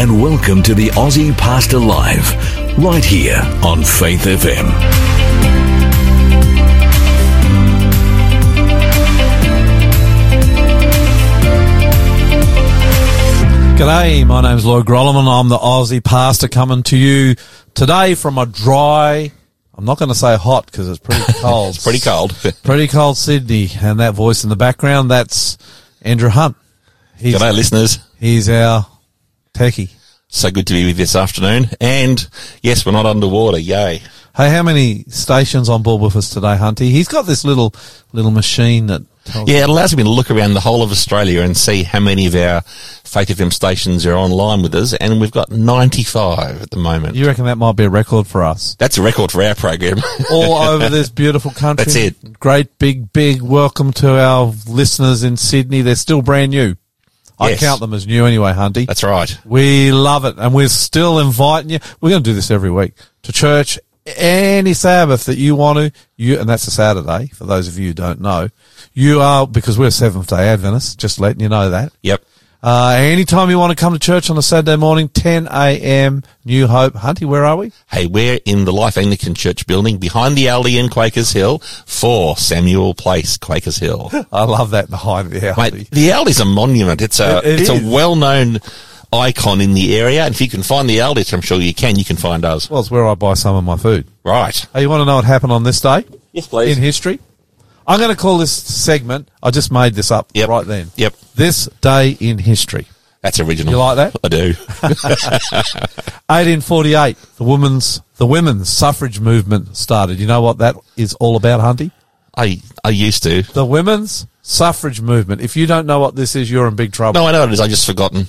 G'day and welcome to the Aussie Pastor Live, right here on Faith FM. G'day, my name's Lloyd Grolimund. I'm the Aussie pastor coming to you today from a dry, I'm not going to say hot because it's pretty cold. It's pretty cold. Pretty cold Sydney. And that voice in the background, that's Andrew Hunt. He's, G'day, listeners. he's our techie. So good to be with you this afternoon. And yes, we're not underwater. Yay. Hey, how many stations on board with us today, Hunty? He's got this little, little machine that Yeah, it allows me to look around the whole of Australia and see how many of our Faith FM stations are online with us. And we've got 95 at the moment. You reckon that might be a record for us? That's a record for our program. all over this beautiful country. That's it. Great big, big welcome to our listeners in Sydney. They're still brand new. I Yes. count them as new anyway, Hunty. That's right. We love it. And we're still inviting you. We're going to do this every week to church any Sabbath that you want to. You, and that's a Saturday for those of you who don't know. You are, because we're Seventh day Adventists, just letting you know that. Yep. Uh, anytime you want to come to church on a Saturday morning, 10 a.m., New Hope. Hunty, where are we? Hey, we're in the Life Anglican Church building behind the Aldi in Quakers Hill for Samuel Place, Quakers Hill. I love that behind the alley. Mate, the Aldi's a monument. It's a It- it it's is. a well known icon in the area. And if you can find the Aldi, which I'm sure you can, you can find us. Well, it's where I buy some of my food. Right. Hey, you want to know what happened on this day Yes, please. in history? I'm going to call this segment. I just made this up Yep. right then. Yep. This day in history. That's original. You like that? I do. 1848. The women's the women's suffrage movement started. You know what that is all about, Hunty? I I used to. The women's suffrage movement. If you don't know what this is, you're in big trouble. No, I know what it is. I just forgotten.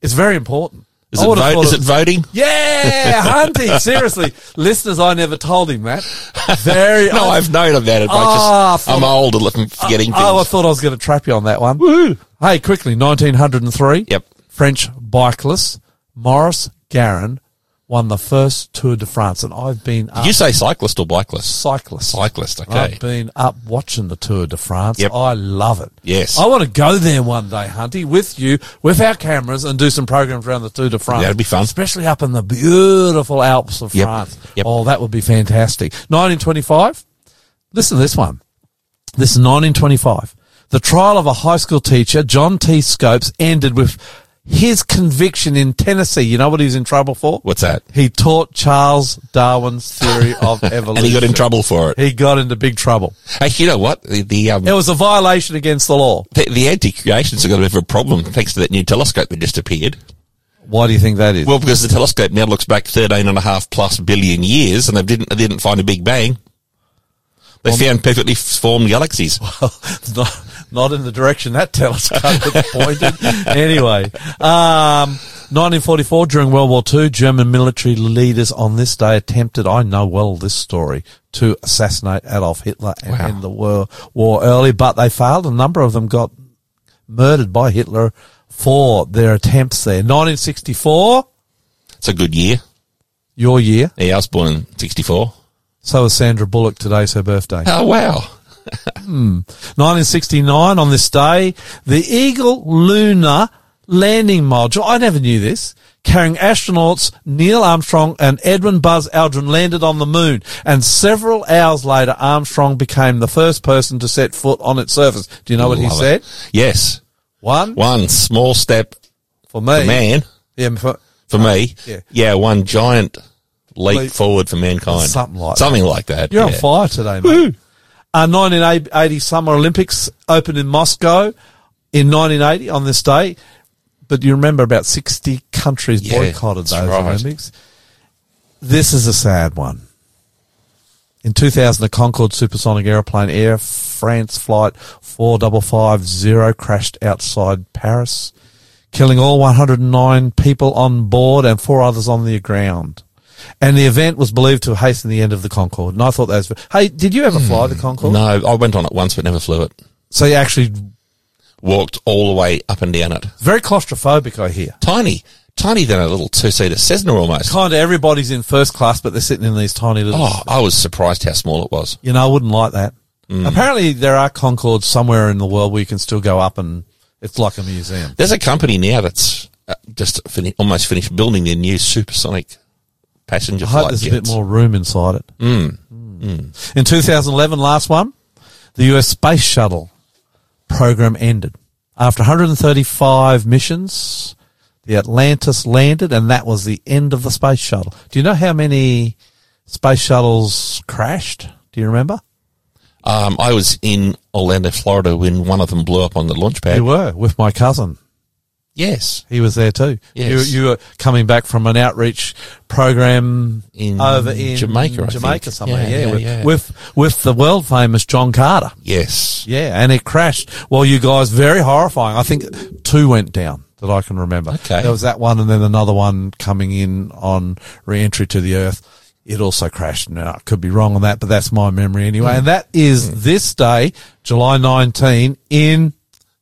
It's very important. Is it vote? Is it voting? Yeah, Hunty. Seriously, listeners, I never told him that. Very. No, I've known about it. Ah, I just, I I'm old and looking- forgetting Oh, I thought I was going to trap you on that one. Hey, quickly, 1903. Yep. French bicyclist Maurice Garin won the first Tour de France, and I've been up Did you say cyclist or bikeless? cyclist. Cyclist. Okay. I've been up watching the Tour de France. Yep. I love it. Yes. I want to go there one day, Hunty, with you, with our cameras, and do some programs around the Tour de France. That'd be fun. Especially up in the beautiful Alps of Yep. France. Yep. Oh, that would be fantastic. 1925. Listen to this one. This is 1925. The trial of a high school teacher, John T. Scopes, ended with his conviction in Tennessee. You know what he was in trouble for? What's that? He taught Charles Darwin's theory of evolution. And he got in trouble for it. He got into big trouble. Hey, you know what? The the, um, It was a violation against the law. the, the anti-creationists have got a bit of a problem thanks to that new telescope that just appeared. Why do you think that is? Well, because the telescope now looks back 13 and a half plus billion years and they didn't, they didn't find a big bang. They found perfectly formed galaxies. not, not in the direction that telescope was pointed. anyway, um, 1944, during World War II, German military leaders on this day attempted, I know well this story, to assassinate Adolf Hitler and Wow. end the war, war early, but they failed. A number of them got murdered by Hitler for their attempts there. 1964, It's a good year. your year. Yeah, I was born in 64. So is Sandra Bullock. Today's her birthday. Oh, wow. Hmm. 1969, on this day, the Eagle Lunar landing module, I never knew this, carrying astronauts Neil Armstrong and Edwin Buzz Aldrin landed on the moon. And several hours later, Armstrong became the first person to set foot on its surface. Do you know what he Love said? it. Yes. One One small step for me. for man, Yeah, for, for me. yeah. Yeah, one giant leap, Leap. forward for mankind. Something like Something like that. You're on fire today, mate. Uh, 1980 Summer Olympics opened in Moscow in 1980 on this day. But you remember about 60 countries Yeah, boycotted those right. Olympics. This is a sad one. In 2000, a Concorde supersonic aeroplane, Air France flight 4550 crashed outside Paris, killing all 109 people on board and four others on the ground. And the event was believed to hasten the end of the Concorde. And I thought that was. Hey, did you ever fly the Concorde? No, I went on it once but never flew it. So you actually Walked all the way up and down it. very claustrophobic, I hear. Tiny. Tiny than a little two-seater Cessna almost. Kind of everybody's in first class, but they're sitting in these tiny little. Oh, I was surprised how small it was. You know, I wouldn't like that. Apparently, there are Concordes somewhere in the world where you can still go up and it's like a museum. There's a company now that's uh, just fini- almost finished building their new supersonic passenger I hope there's jets. a bit more room inside it. Mm. In 2011, last one, the US Space Shuttle program ended. After 135 missions, the Atlantis landed, and that was the end of the space shuttle. Do you know how many space shuttles crashed? Do you remember? Um, I was in Orlando, Florida when one of them blew up on the launch pad. You were with my cousin. Yes. He was there too. Yes. You, you were coming back from an outreach program In over in Jamaica, I Jamaica think. somewhere. Yeah, Yeah, yeah, with, yeah. with with the world famous John Carter. Yes. Yeah, and it crashed. Well, you guys, very horrifying. I think two went down that I can remember. Okay. There was that one and then another one coming in on re-entry to the earth. It also crashed. Now, I could be wrong on that, but that's my memory anyway. Hmm. And that is this day, July 19 in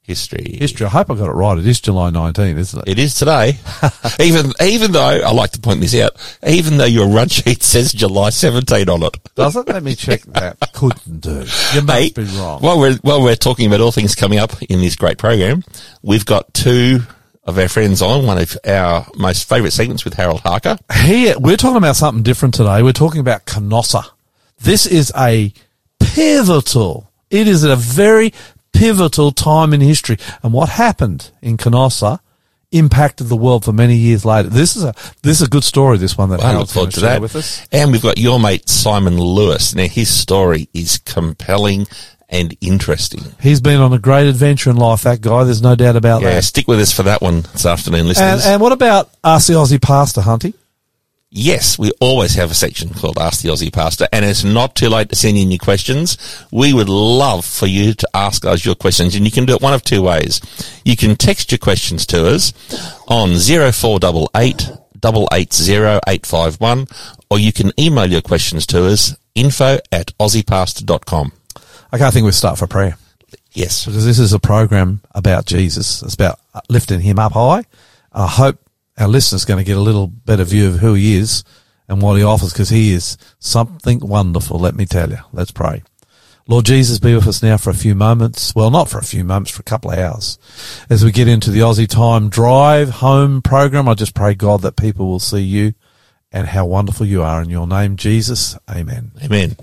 History. history. I hope I got it right. It is July 19th, isn't it? It is today. even even though I like to point this out, even though your run sheet says July 17 on it. Doesn't Let me check that. Couldn't do. You must Hey, be wrong. While we're while we're talking about all things coming up in this great program, we've got two of our friends on one of our most favourite segments with Harold Harker. Here, we're talking about something different today. We're talking about Canossa. This is a pivotal, it is a very pivotal time in history. And what happened in Canossa impacted the world for many years later. This is a, this is a good story, this one that I look forward to that. with us. And we've got your mate Simon Lewis. Now his story is compelling and interesting. He's been on a great adventure in life, that guy. There's no doubt about Yeah, that. Yeah, stick with us for that one this afternoon, And, listeners. and what about the Aussie Pastor, Hunty? Yes, we always have a section called Ask the Aussie Pastor, and it's not too late to send in your questions. We would love for you to ask us your questions, and you can do it one of two ways. You can text your questions to us on 0488 880851, or you can email your questions to us, info at aussiepastor.com. Okay, I think we'll start for prayer. Yes. because this is a program about Jesus. It's about lifting him up high. I hope our listeners going to get a little better view of who he is and what he offers because he is something wonderful. Let me tell you. Let's pray. Lord Jesus, be with us now for a few moments. Well, not for a few moments, for a couple of hours. As we get into the Aussie Time Drive Home program, I just pray, God, that people will see you and how wonderful you are. In your name, Jesus. Amen. Amen.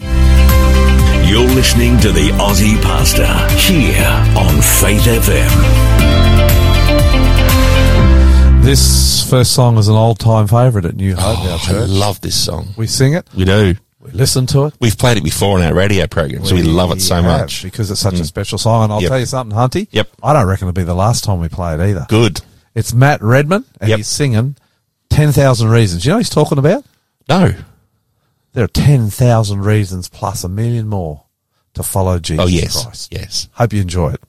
You're listening to the Aussie Pastor here on Faith FM. This first song is an old time favourite at New Hope, our Oh, I love this song. We sing it, We do. we listen to it. We've played it before on our radio program, so we love it so have, much. because it's such a Mm. special song. And I'll Yep. tell you something, Hunty. Yep. I don't reckon it'll be the last time we play it either. Good. It's Matt Redman, and Yep. he's singing "Ten Thousand Reasons." You know what he's talking about? No. There are ten thousand reasons plus a million more to follow Jesus Oh, yes. Christ. Yes. Hope you enjoy it.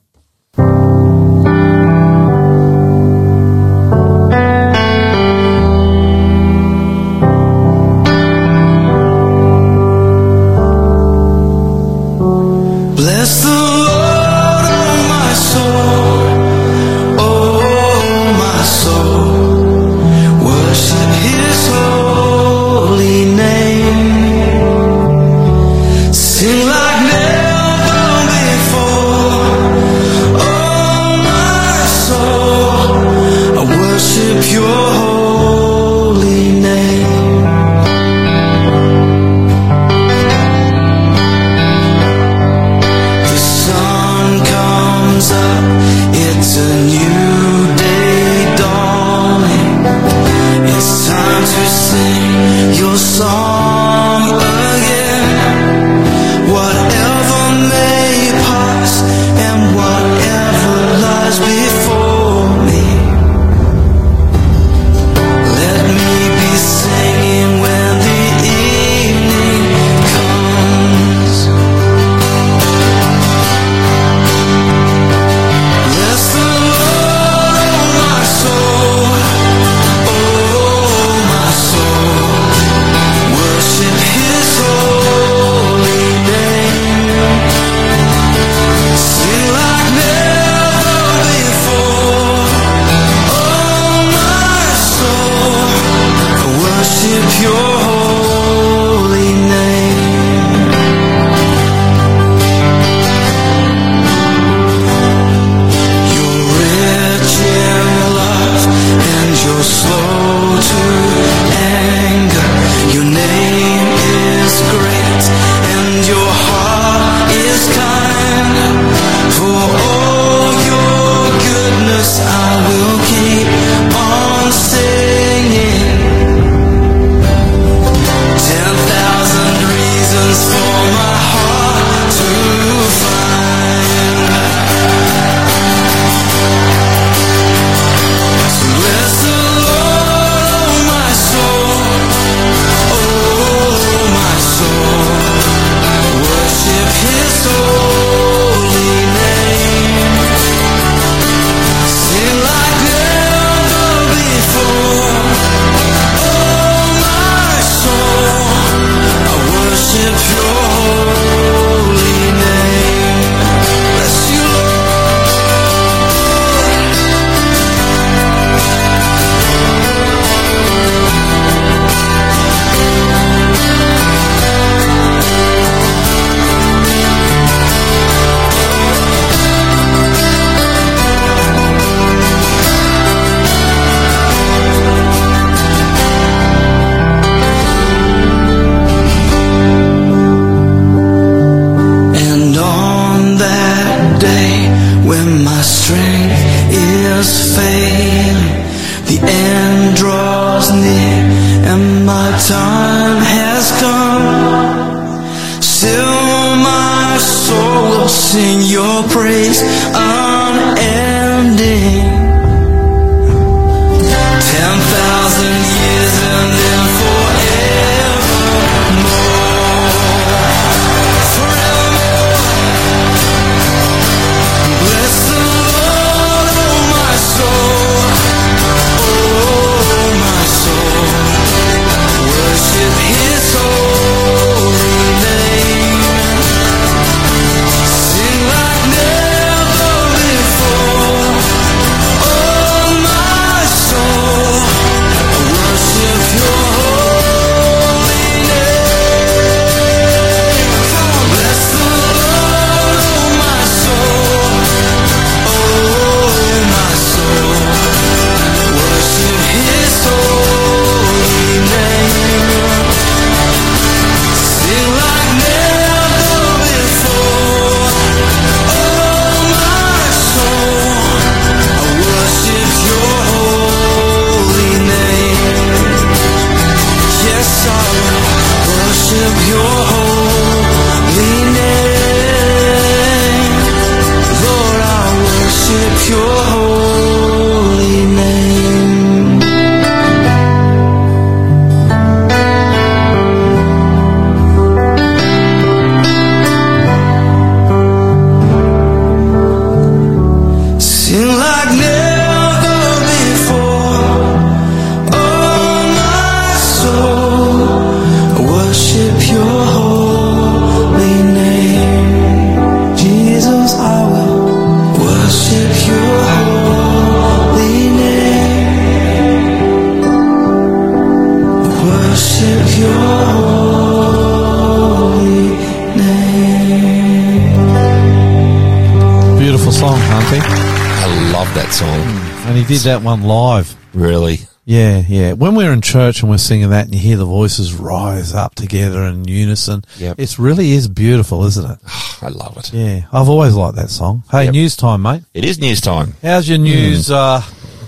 Live. Really. Yeah, yeah. When we're in church and we're singing that and you hear the voices rise up together in unison, Yep. it really is beautiful, isn't it? I love it. Yeah, I've always liked that song. Hey, Yep. news time, mate. It is news time. How's your news, uh,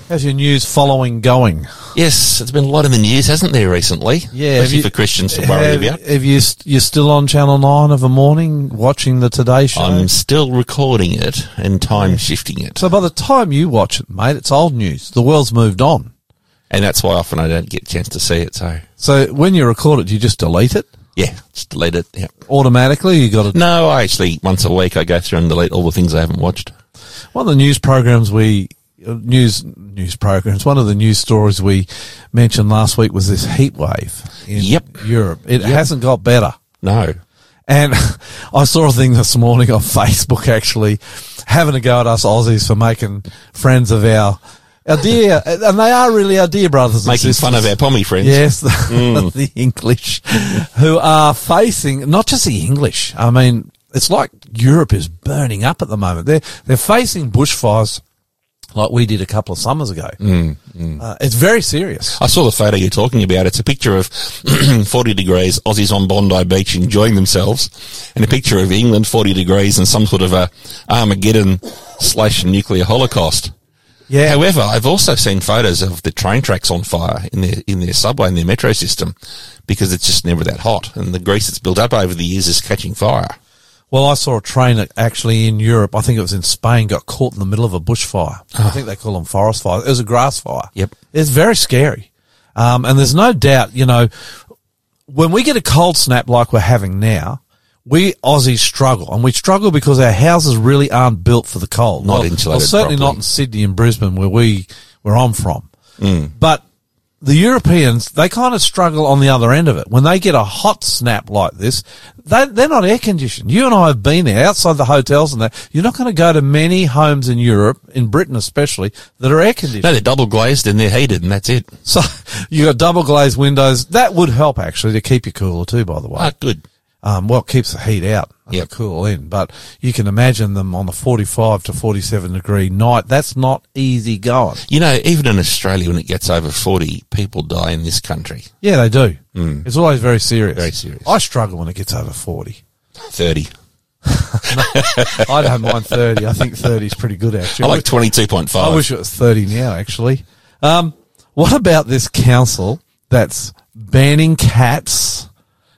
how's your news following going? Yes, it's been a lot in the news, hasn't there, recently? Yeah, Especially you- for Christians to worry have, about. Have you, you're still on Channel 9 of a morning watching the Today Show? I'm still recording it and time shifting it. so by the time you watch it, mate, it's old news. The world's moved on. And that's why often I don't get a chance to see it. So, So when you record it, do you just delete it yeah, just delete it. Yeah. automatically. You got to No, I actually, once a week, I go through and delete all the things I haven't watched. One of the news programs we Uh, news news programs. One of the news stories we mentioned last week was this heat wave in Yep. Europe. It hasn't got better. No. And I saw a thing this morning on Facebook actually having a go at us Aussies for making friends of our our dear, and they are really our dear brothers and Making sisters. fun of our pommy friends. Yes, the, mm. the English who are facing not just the English. I mean, it's like Europe is burning up at the moment. They're they're facing bushfires like we did a couple of summers ago. Uh, it's very serious. I saw the photo you're talking about. It's a picture of 40 degrees, Aussies on Bondi Beach enjoying themselves, and a picture of England 40 degrees and some sort of a Armageddon slash nuclear holocaust. Yeah, However, I've also seen photos of the train tracks on fire in their in their subway and their metro system because it's just never that hot, and the grease that's built up over the years is catching fire. Well, I saw a train that actually in Europe, I think it was in Spain, got caught in the middle of a bushfire. I think they call them forest fires. It was a grass fire. Yep. It's very scary. Um, and there's no doubt, you know, when we get a cold snap like we're having now, we Aussies struggle, and we struggle because our houses really aren't built for the cold. Not well, insulated Well, certainly properly. not in Sydney and Brisbane, where we where I'm from. Mm. But the Europeans, they kind of struggle on the other end of it. When they get a hot snap like this, they, they're not air conditioned. You and I have been there outside the hotels and that. You're not going to go to many homes in Europe, in Britain especially, that are air conditioned. No, they're double glazed and they're heated, and that's it. So you got double glazed windows. That would help actually to keep you cooler too, by the way. Ah, good. Um, well, it keeps the heat out and Yep. the cool in. But you can imagine them on the 45 to 47 degree night. That's not easy going. You know, even in Australia, when it gets over 40, people die in this country. Yeah, they do. It's always very serious. Very serious. I struggle when it gets over 40. 30. I don't mind 30. I think 30 is pretty good actually. I like 22.5. I wish it was 30 now, actually. Um, What about this council that's banning cats?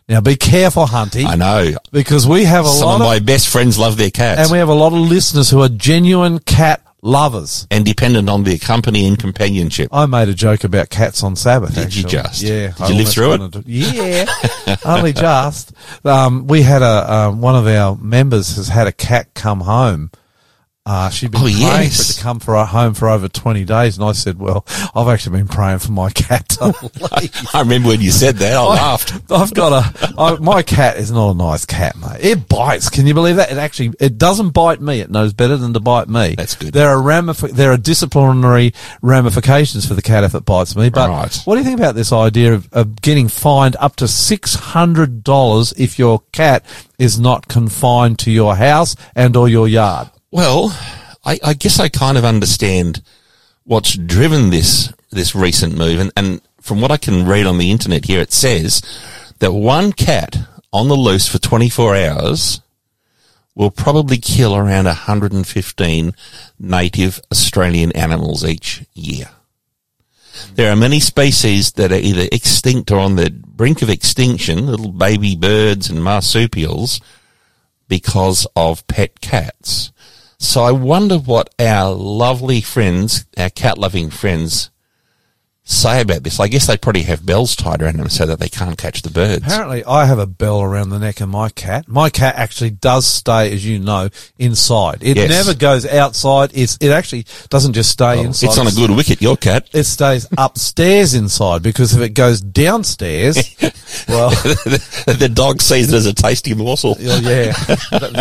Now be careful, Hunty, I know. because we have a Some lot of of, my best friends love their cats. and we have a lot of listeners who are genuine cat lovers. and dependent on their company and companionship. I made a joke about cats on Sabbath. Did you just? Yeah. Did I you live through it? to- yeah, only just. Um, we had a um, one of our members has had a cat come home. Uh, she'd been Oh, praying for it to come for home for over twenty days, and I said, "Well, I've actually been praying for my cat to leave." I remember when you said that, I laughed. I've got a I, my cat is not a nice cat, mate. It bites. Can you believe that? It actually it doesn't bite me. It knows better than to bite me. That's good. There are ramifi- there are disciplinary ramifications for the cat if it bites me. But Right. what do you think about this idea of, of getting fined up to six hundred dollars if your cat is not confined to your house and or your yard? Well, I, I guess I kind of understand what's driven this this recent move, and, and from what I can read on the internet here, it says that one cat on the loose for 24 hours will probably kill around 115 native Australian animals each year. There are many species that are either extinct or on the brink of extinction, little baby birds and marsupials, because of pet cats. So I wonder what our lovely friends, our cat loving friends, say about this. I guess they probably have bells tied around them so that they can't catch the birds. Apparently, I have a bell around the neck of my cat. My cat actually does stay, as you know, inside. It Yes. never goes outside. It's it actually doesn't just stay oh, inside. It's on a good wicket, your cat. It stays upstairs inside because if it goes downstairs, well, the dog sees it as a tasty morsel. oh, yeah,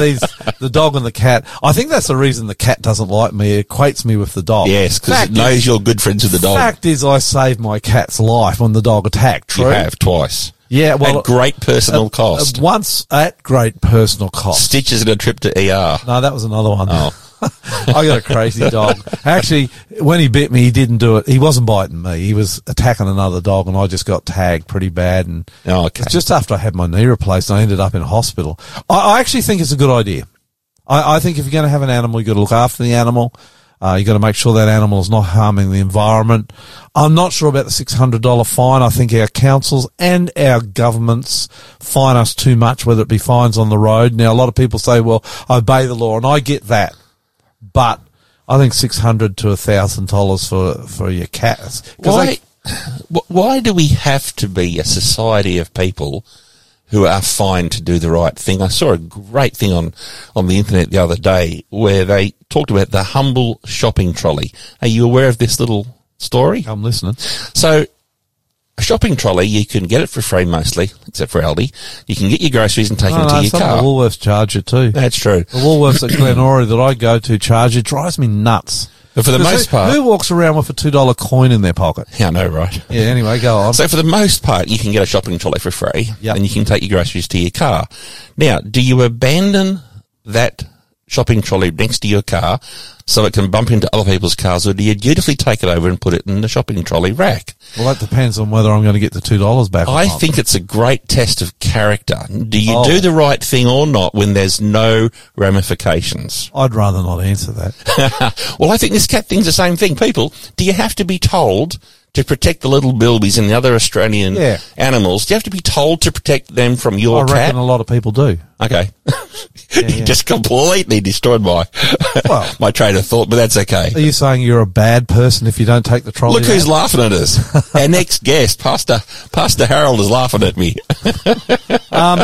these the dog and the cat. I think that's the reason the cat doesn't like me. It equates me with the dog. Yes, because it knows is- you're good friends with the dog. Fact is, I saved my cat's life when the dog attacked. True. you have twice. Yeah, well, At great personal uh, cost. uh, once at great personal cost. Stitches and a trip to ER. No, that was another one. Oh. I got a crazy dog. Actually, when he bit me, he didn't do it. He wasn't biting me. He was attacking another dog, and I just got tagged pretty bad. And Oh, okay. just after I had my knee replaced, I ended up in hospital. I, I actually think it's a good idea. I, I think if you're going to have an animal, you've got to look after the animal. Uh, you got to make sure that animal is not harming the environment. I'm not sure about the $600 fine. I think our councils and our governments fine us too much, whether it be fines on the road. Now, a lot of people say, well, I obey the law, and I get that. But I think 600 to $1,000 for, for your cats. Why, they- why do we have to be a society of people who are fined to do the right thing? I saw a great thing on, on the internet the other day where they talked about the humble shopping trolley. Are you aware of this little story? I'm listening. So, a shopping trolley, you can get it for free mostly, except for Aldi. You can get your groceries and take them No, to no, your some car. of the Woolworths charge it too. That's true. The Woolworths at Glenorie that I go to charge it drives me nuts. But for the most who, part, who walks around with a two dollar coin in their pocket? yeah, I know, right? Yeah. Anyway, go on. So for the most part, you can get a shopping trolley for free, Yep. and you can take your groceries to your car. Now, do you abandon that shopping trolley next to your car so it can bump into other people's cars, or do you dutifully take it over and put it in the shopping trolley rack? well, that depends on whether I'm going to get the two dollars back. I think it's a great test of character. Do you Oh. do the right thing or not when there's no ramifications? I'd rather not answer that. well, I think this cat thing's the same thing. People, do you have to be told to protect the little bilbies and the other Australian Yeah. animals? Do you have to be told to protect them from your I cat? reckon a lot of people do. Okay. yeah. you just completely destroyed my Well- my train of thought, but that's okay. Are you saying you're a bad person if you don't take the trolley? Look who's out? laughing at us. Our next guest, Pastor Pastor Harold, is laughing at me. Um,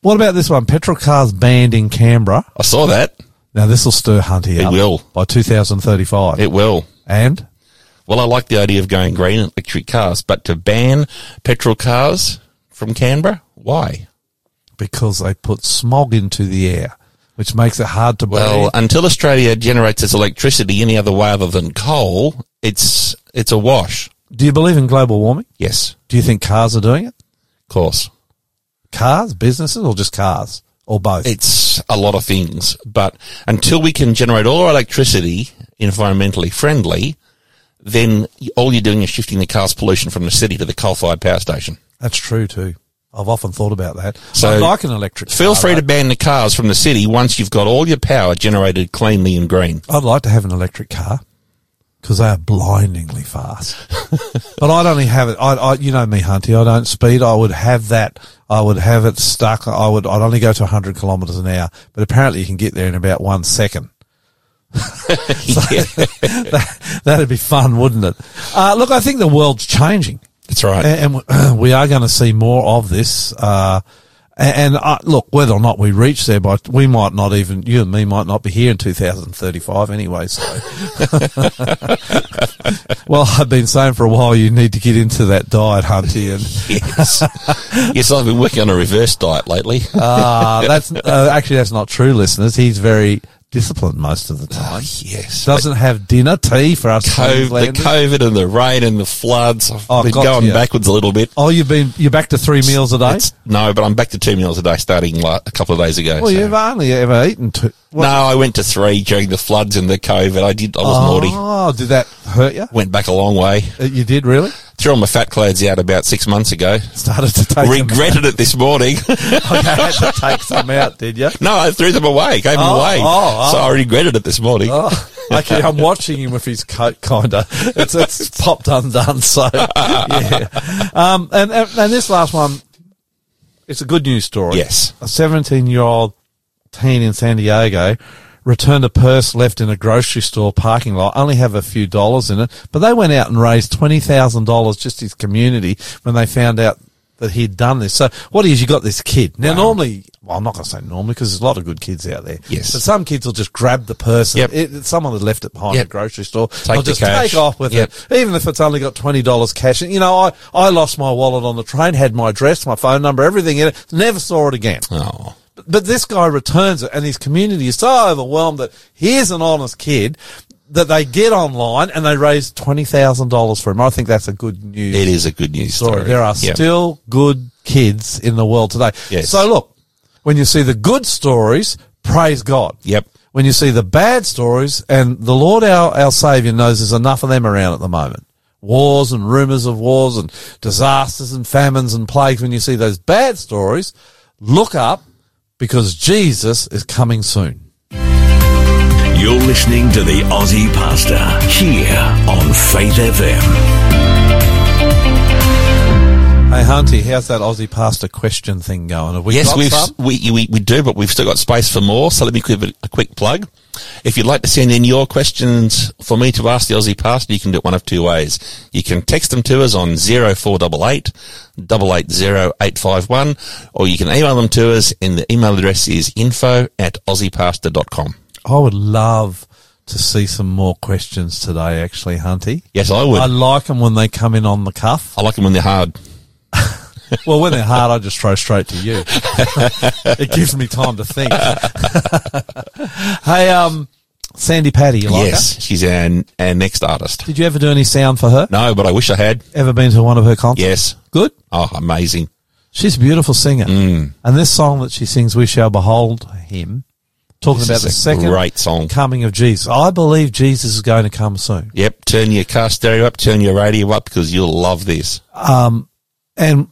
what about this one? Petrol cars banned in Canberra. I saw that. Now this will stir Hunty It up will. by 2035. It will. and Well, I like the idea of going green and electric cars, but to ban petrol cars from Canberra, why? because they put smog into the air, which makes it hard to Well, breathe. until Australia generates its electricity any other way other than coal, it's it's a wash. Do you believe in global warming? Yes, Do you think cars are doing it? of course. Cars, businesses, or just cars, or both? It's a lot of things, but until we can generate all our electricity environmentally friendly, then all you're doing is shifting the car's pollution from the city to the coal-fired power station. That's true too. I've often thought about that. So, I like an electric. Feel car, free to ban the cars from the city once you've got all your power generated cleanly and green. I'd like to have an electric car. because they are blindingly fast. but I'd only have it. I, I, you know me, Hunty. I don't speed. I would have that. I would have it stuck. I would. I'd only go to 100 kilometres an hour. But apparently, you can get there in about one second. that, that'd be fun, wouldn't it? Uh, look, I think the world's changing. that's right. And, and we are going to see more of this. Uh, and, and uh, look, whether or not we reach there, but we might not even, you and me might not be here in 2035 anyway. So, well, I've been saying for a while you need to get into that diet, Hunty, and yes, yes. I've been working on a reverse diet lately. uh, that's uh, actually that's not true, listeners. He's very disciplined most of the time. yes, Doesn't have dinner, tea for us. COVID, the COVID and the rain and the floods. I've Oh, been going you. backwards a little bit. Oh, you've been you're back to three meals a day. It's- no, but I'm back to two meals a day starting like a couple of days ago. Well, so- you've only ever eaten two. no, I went to three during the floods and the COVID. I did. I was naughty. Oh, did that hurt you? Went back a long way. Uh, You did really? Threw all my fat clothes out about six months ago. Started to take them Regretted it this morning. out. you had to take some out, did you? no, I threw them away. Gave them Oh, away. oh, oh. So I regretted it this morning. Oh, okay, I'm watching him with his coat, kinda. It's, it's popped undone, so, yeah. Um, and, and, and this last one, it's a good news story. Yes. A 17 year old teen in San Diego returned a purse left in a grocery store parking lot, only have a few dollars in it, but they went out and raised $20,000 just his community when they found out that he'd done this. So what is, you got this kid. Now normally, well, I'm not going to say normally because there's a lot of good kids out there. Yes. But some kids will just grab the purse. Yep. It, someone had left it behind Yep. the grocery store. Take They'll just cash. take off with Yep. it, even if it's only got twenty dollars cash. And you know, I I lost my wallet on the train, had my address, my phone number, everything in it. Never saw it again. Oh. But, this guy returns it, and his community is so overwhelmed that here's an honest kid that they get online and they raise twenty thousand dollars for him. I think that's a good news It is a good news story. story. There are Yeah. still good kids in the world today. Yes. So look, when you see the good stories, praise God. Yep. When you see the bad stories, and the Lord our, our Savior knows there's enough of them around at the moment. Wars and rumors of wars and disasters and famines and plagues. When you see those bad stories, look up because Jesus is coming soon. You're listening to the Aussie Pastor here on Faith FM. Hey Hunty, how's that Aussie pastor question thing going? Have we yes, got we've, some? we, we, we do, but we've still got space for more. So let me give it a quick plug. If you'd like to send in your questions for me to ask the Aussie Pastor, you can do it one of two ways. You can text them to us on 0488 880 851, or you can email them to us, and the email address is info at aussiepastor.com. I would love to see some more questions today, actually, Hunty. Yes, I would. I, like them when they come in on the cuff. I like them when they're hard. Well, when they're hard, I just throw straight to you. it gives me time to think. hey, um, Sandi Patty, you like yes, she's our, our next artist. Did you ever do any sound for her? No, but I wish I had. Ever been to one of her concerts? Yes. Good. Oh, amazing. She's a beautiful singer. Mm. And this song that she sings, We Shall Behold Him, talking This about the second great song. coming of Jesus. I believe Jesus is going to come soon. Yep, turn your car stereo up, turn your radio up because you'll love this. And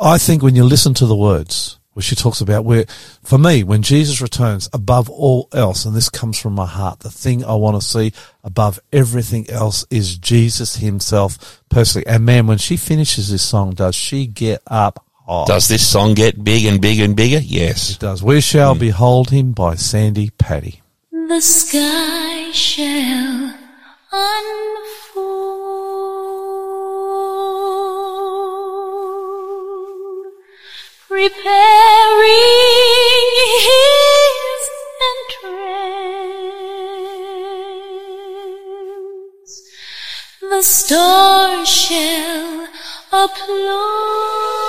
I think when you listen to the words, where she talks about where, for me, when Jesus returns above all else, and this comes from my heart, the thing I want to see above everything else is Jesus himself personally. And man, when she finishes this song, does she get up high? Does this song get big and bigger and bigger? Yes. It does. We shall mm. behold him by Sandi Patty. The sky shall unfold, preparing his entrance. The stars shall applaud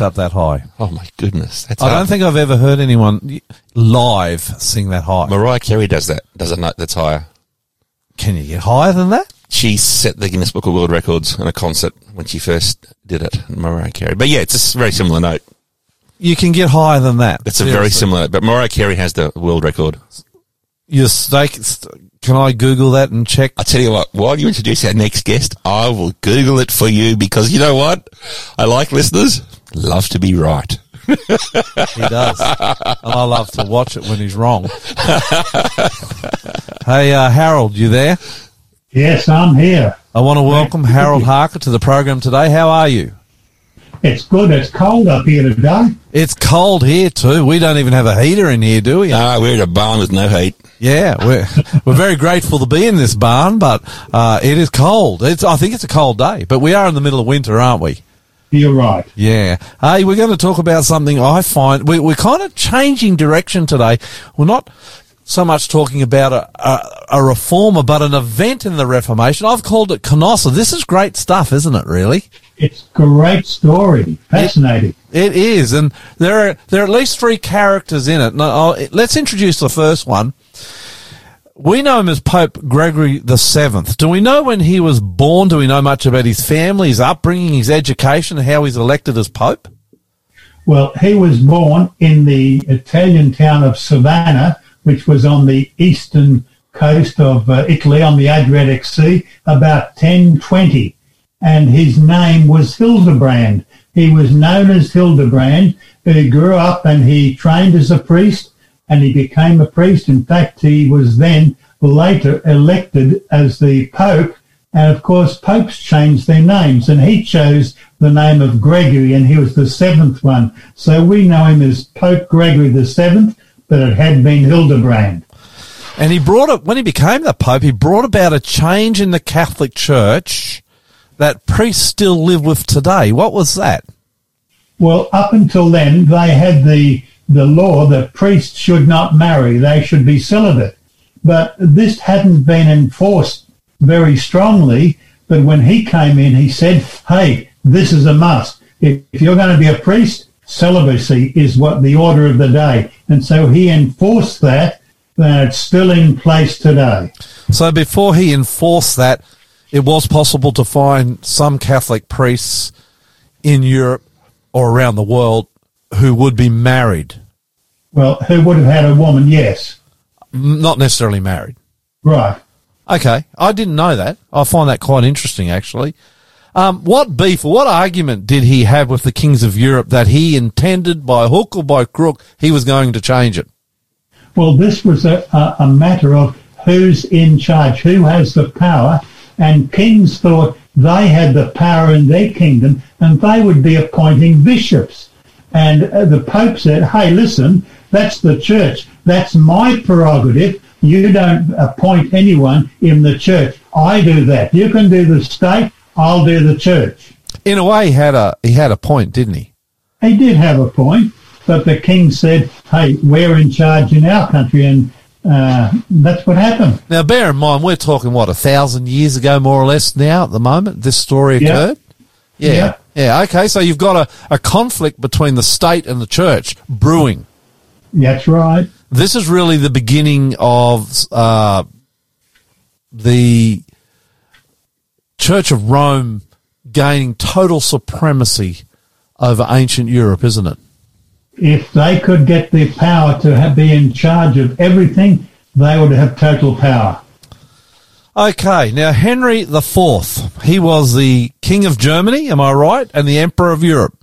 know Wow. how she gets up that high. Oh my goodness, that's I hard. don't think I've ever heard anyone live sing that high. Mariah Carey does that. Does a note that's higher. Can you get higher than that? She set the Guinness Book of World Records in a concert when she first did it. Mariah Carey, but yeah, it's a very similar note. You can get higher than that. It's a very similar. But Mariah Carey has the world record. Your steak. st- Can I Google that and check? I tell you what, while you introduce our next guest, I will Google it for you because you know what? I like listeners love to be right. He does, and I love to watch it when he's wrong. hey, uh, Harold, you there? Yes, I'm here. I want to welcome Harold Harker to the program today. How are you? It's good. It's cold up here today. It's cold here too. We don't even have a heater in here, do we? Ah, we're in a barn with no heat. Yeah, we're we're very grateful to be in this barn, but uh, it is cold. It's I think it's a cold day, but we are in the middle of winter, aren't we? You're right. Yeah. Hey, we're going to talk about something I find we, we're kind of changing direction today. We're not so much talking about a, a, a reformer, but an event in the Reformation. I've called it Canossa. This is great stuff, isn't it? Really, It's great story. Fascinating. it is, and there are there are at least three characters in it. Now, I'll, let's introduce the first one. We know him as Pope Gregory the Seventh. Do we know when he was born? Do we know much about his family, his upbringing, his education, how he's elected as Pope? Well, he was born in the Italian town of Sovana, which was on the eastern coast of uh, Italy on the Adriatic Sea, about 1020. And his name was Hildebrand. He was known as Hildebrand. He grew up and he trained as a priest and he became a priest. In fact, he was then later elected as the Pope. And of course, popes changed their names, and he chose the name of Gregory, and he was the seventh one. So we know him as Pope Gregory the seventh, but it had been Hildebrand. And he brought it when he became the Pope. He brought about a change in the Catholic Church that priests still live with today. What was that? Well, up until then, they had the the law that priests should not marry; they should be celibate. But this hadn't been enforced very strongly. But when he came in, he said, "Hey, this is a must. If, if you're going to be a priest, celibacy is what the order of the day." And so he enforced that, and it's still in place today. So before he enforced that, it was possible to find some Catholic priests in Europe or around the world who would be married, Well, who would have had a woman? Yes, not necessarily married. right. Okay, I didn't know that. I find that quite interesting, actually. Um, what beef or what argument did he have with the kings of Europe that he intended by hook or by crook he was going to change it? Well, this was a, a, a matter of who's in charge, who has the power, and kings thought they had the power in their kingdom and they would be appointing bishops. And uh, the Pope said, hey, listen, that's the church. That's my prerogative. You don't appoint anyone in the church. I do that. You can do the state. I'll do the church. In a way, he had a he had a point, didn't he? He did have a point, but the king said, hey, we're in charge in our country, and uh, that's what happened. Now, bear in mind, we're talking what a thousand years ago, more or less. Now, at the moment, this story occurred. Yeah, Yeah. yeah. Okay, so you've got a, a conflict between the state and the church brewing. That's right. This is really the beginning of uh, the Church of Rome gaining total supremacy over ancient Europe, isn't it? If they could get the power to have, be in charge of everything, they would have total power. Okay, now Henry the Fourth, he was the King of Germany, am I right, and the Emperor of Europe.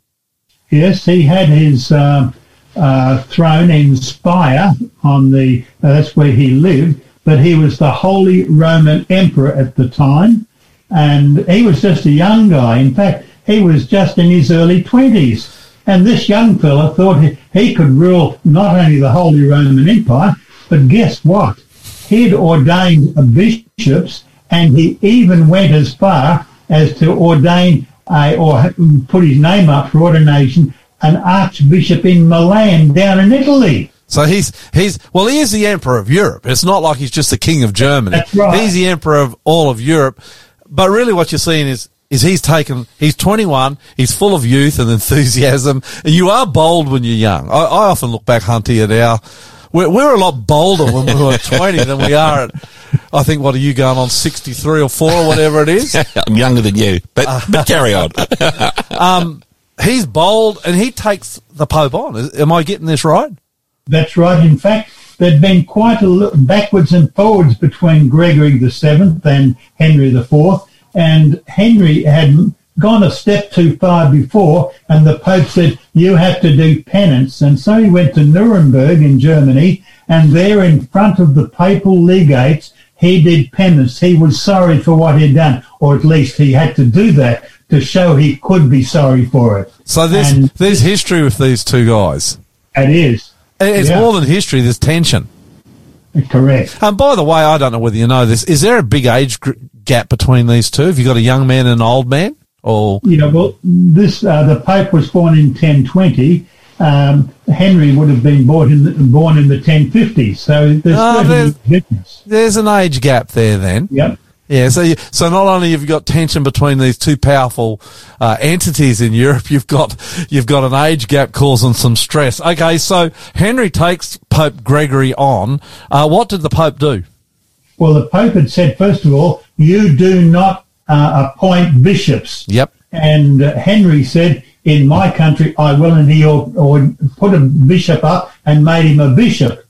Yes, he had his um, uh, throne in Speyer on the. Uh, that's where he lived, but he was the Holy Roman Emperor at the time, and he was just a young guy. In fact, he was just in his early twenties, and this young fella thought he, he could rule not only the Holy Roman Empire, but guess what? He'd ordained bishops, and he even went as far as to ordain a, or put his name up for ordination an archbishop in Milan down in Italy. So he's he's well, he is the Emperor of Europe. It's not like he's just the King of Germany. That's right. He's the Emperor of all of Europe. But really, what you're seeing is is he's taken, he's 21, he's full of youth and enthusiasm, and you are bold when you're young. I, I often look back, Hunty, at our, we're, we're a lot bolder when we were 20 than we are at, I think, what are you going on, 63 or 4 or whatever it is? I'm younger than you, but, but carry on. Um, He's bold and he takes the Pope on. Am I getting this right? That's right. In fact, there'd been quite a lot backwards and forwards between Gregory the Seventh and Henry the Fourth, and Henry had gone a step too far before, and the Pope said, "You have to do penance." And so he went to Nuremberg in Germany, and there, in front of the papal legates, he did penance. He was sorry for what he'd done, or at least he had to do that to show he could be sorry for it. So there's, And there's history with these two guys. it is It's Yeah. more than history, there's tension. correct. And by the way, I don't know whether you know this. Is there a big age gr- gap between these two? Have you got a young man and an old man? Or you know, well, this uh, the Pope was born in 1020. Um, Henry would have been born in the, born in the 1050s. So there's 30 there's- difference. there's an age gap there then. Yep. Yeah, so you, so not only have you got tension between these two powerful uh, entities in Europe, you've got you've got an age gap causing some stress. Okay, so Henry takes Pope Gregory on. Uh, what did the Pope do? Well, the Pope had said first of all, you do not uh, appoint bishops. Yep. And uh, Henry said, in my country, I will, and or, or put a bishop up and made him a bishop.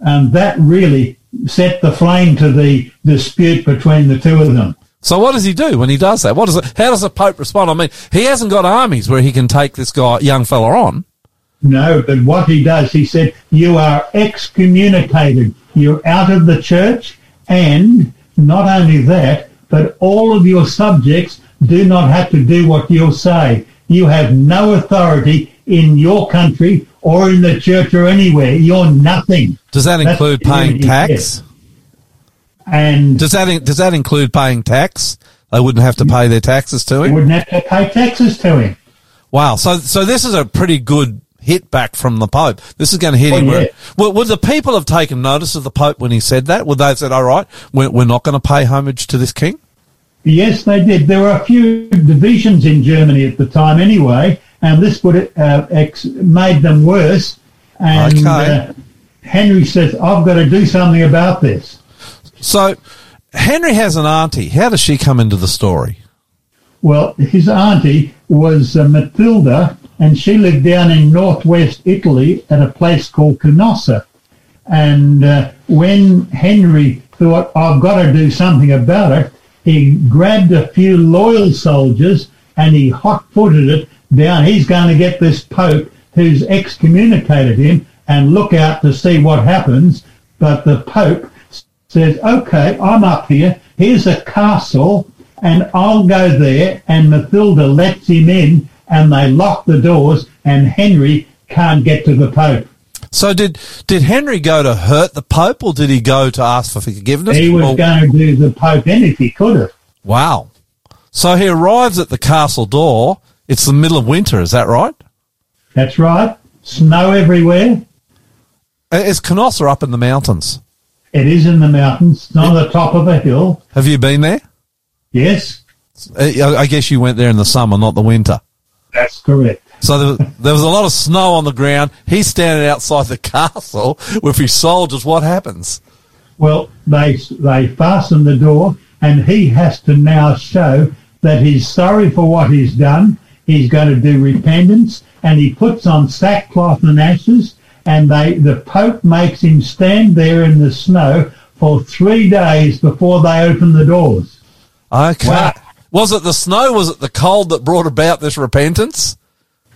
And that really set the flame to the dispute between the two of them. So what does he do when he does that? What does it, how does the Pope respond? I mean, he hasn't got armies where he can take this guy, young fella on. No, but what he does, he said, you are excommunicated. You're out of the church, and not only that, but all of your subjects do not have to do what you say. You have no authority in your country or in the church or anywhere. You're nothing. Does that include the paying tax? And Does that does that include paying tax? They wouldn't have to pay their taxes to him. wouldn't have to pay taxes to him. Wow. So so this is a pretty good hit back from the Pope. This is going to hit Oh, him. yeah. Would, would the people have taken notice of the Pope when he said that? Would they have said, "All right, we're, we're not going to pay homage to this king"? Yes, they did. There were a few divisions in Germany at the time anyway, and this would uh, ex- made them worse. And Okay. uh, Henry says, I've got to do something about this. So Henry has an auntie. How does she come into the story? Well, his auntie was uh, Matilda, and she lived down in northwest Italy at a place called Canossa. And uh, when Henry thought, I've got to do something about it, he grabbed a few loyal soldiers and he hot-footed it down. He's going to get this Pope who's excommunicated him and look out to see what happens. But the Pope says, okay, I'm up here. Here's a castle and I'll go there. And Matilda lets him in and they lock the doors and Henry can't get to the Pope. So did did Henry go to hurt the Pope, or did he go to ask for forgiveness? He was Or- going to do the Pope in if he could have. wow. So he arrives at the castle door. It's the middle of winter. Is that right? That's right. Snow everywhere. Uh, Is Canossa up in the mountains? It is in the mountains, it's on the top of a hill. Have you been there? Yes, Uh, I guess you went there in the summer, not the winter. that's correct. So there, there was a lot of snow on the ground. He's standing outside the castle with his soldiers. What happens? Well, they they fasten the door, and he has to now show that he's sorry for what he's done. He's going to do repentance, and he puts on sackcloth and ashes. And they the Pope makes him stand there in the snow for three days before they open the doors. Okay. Wow. Was it the snow? Was it the cold that brought about this repentance?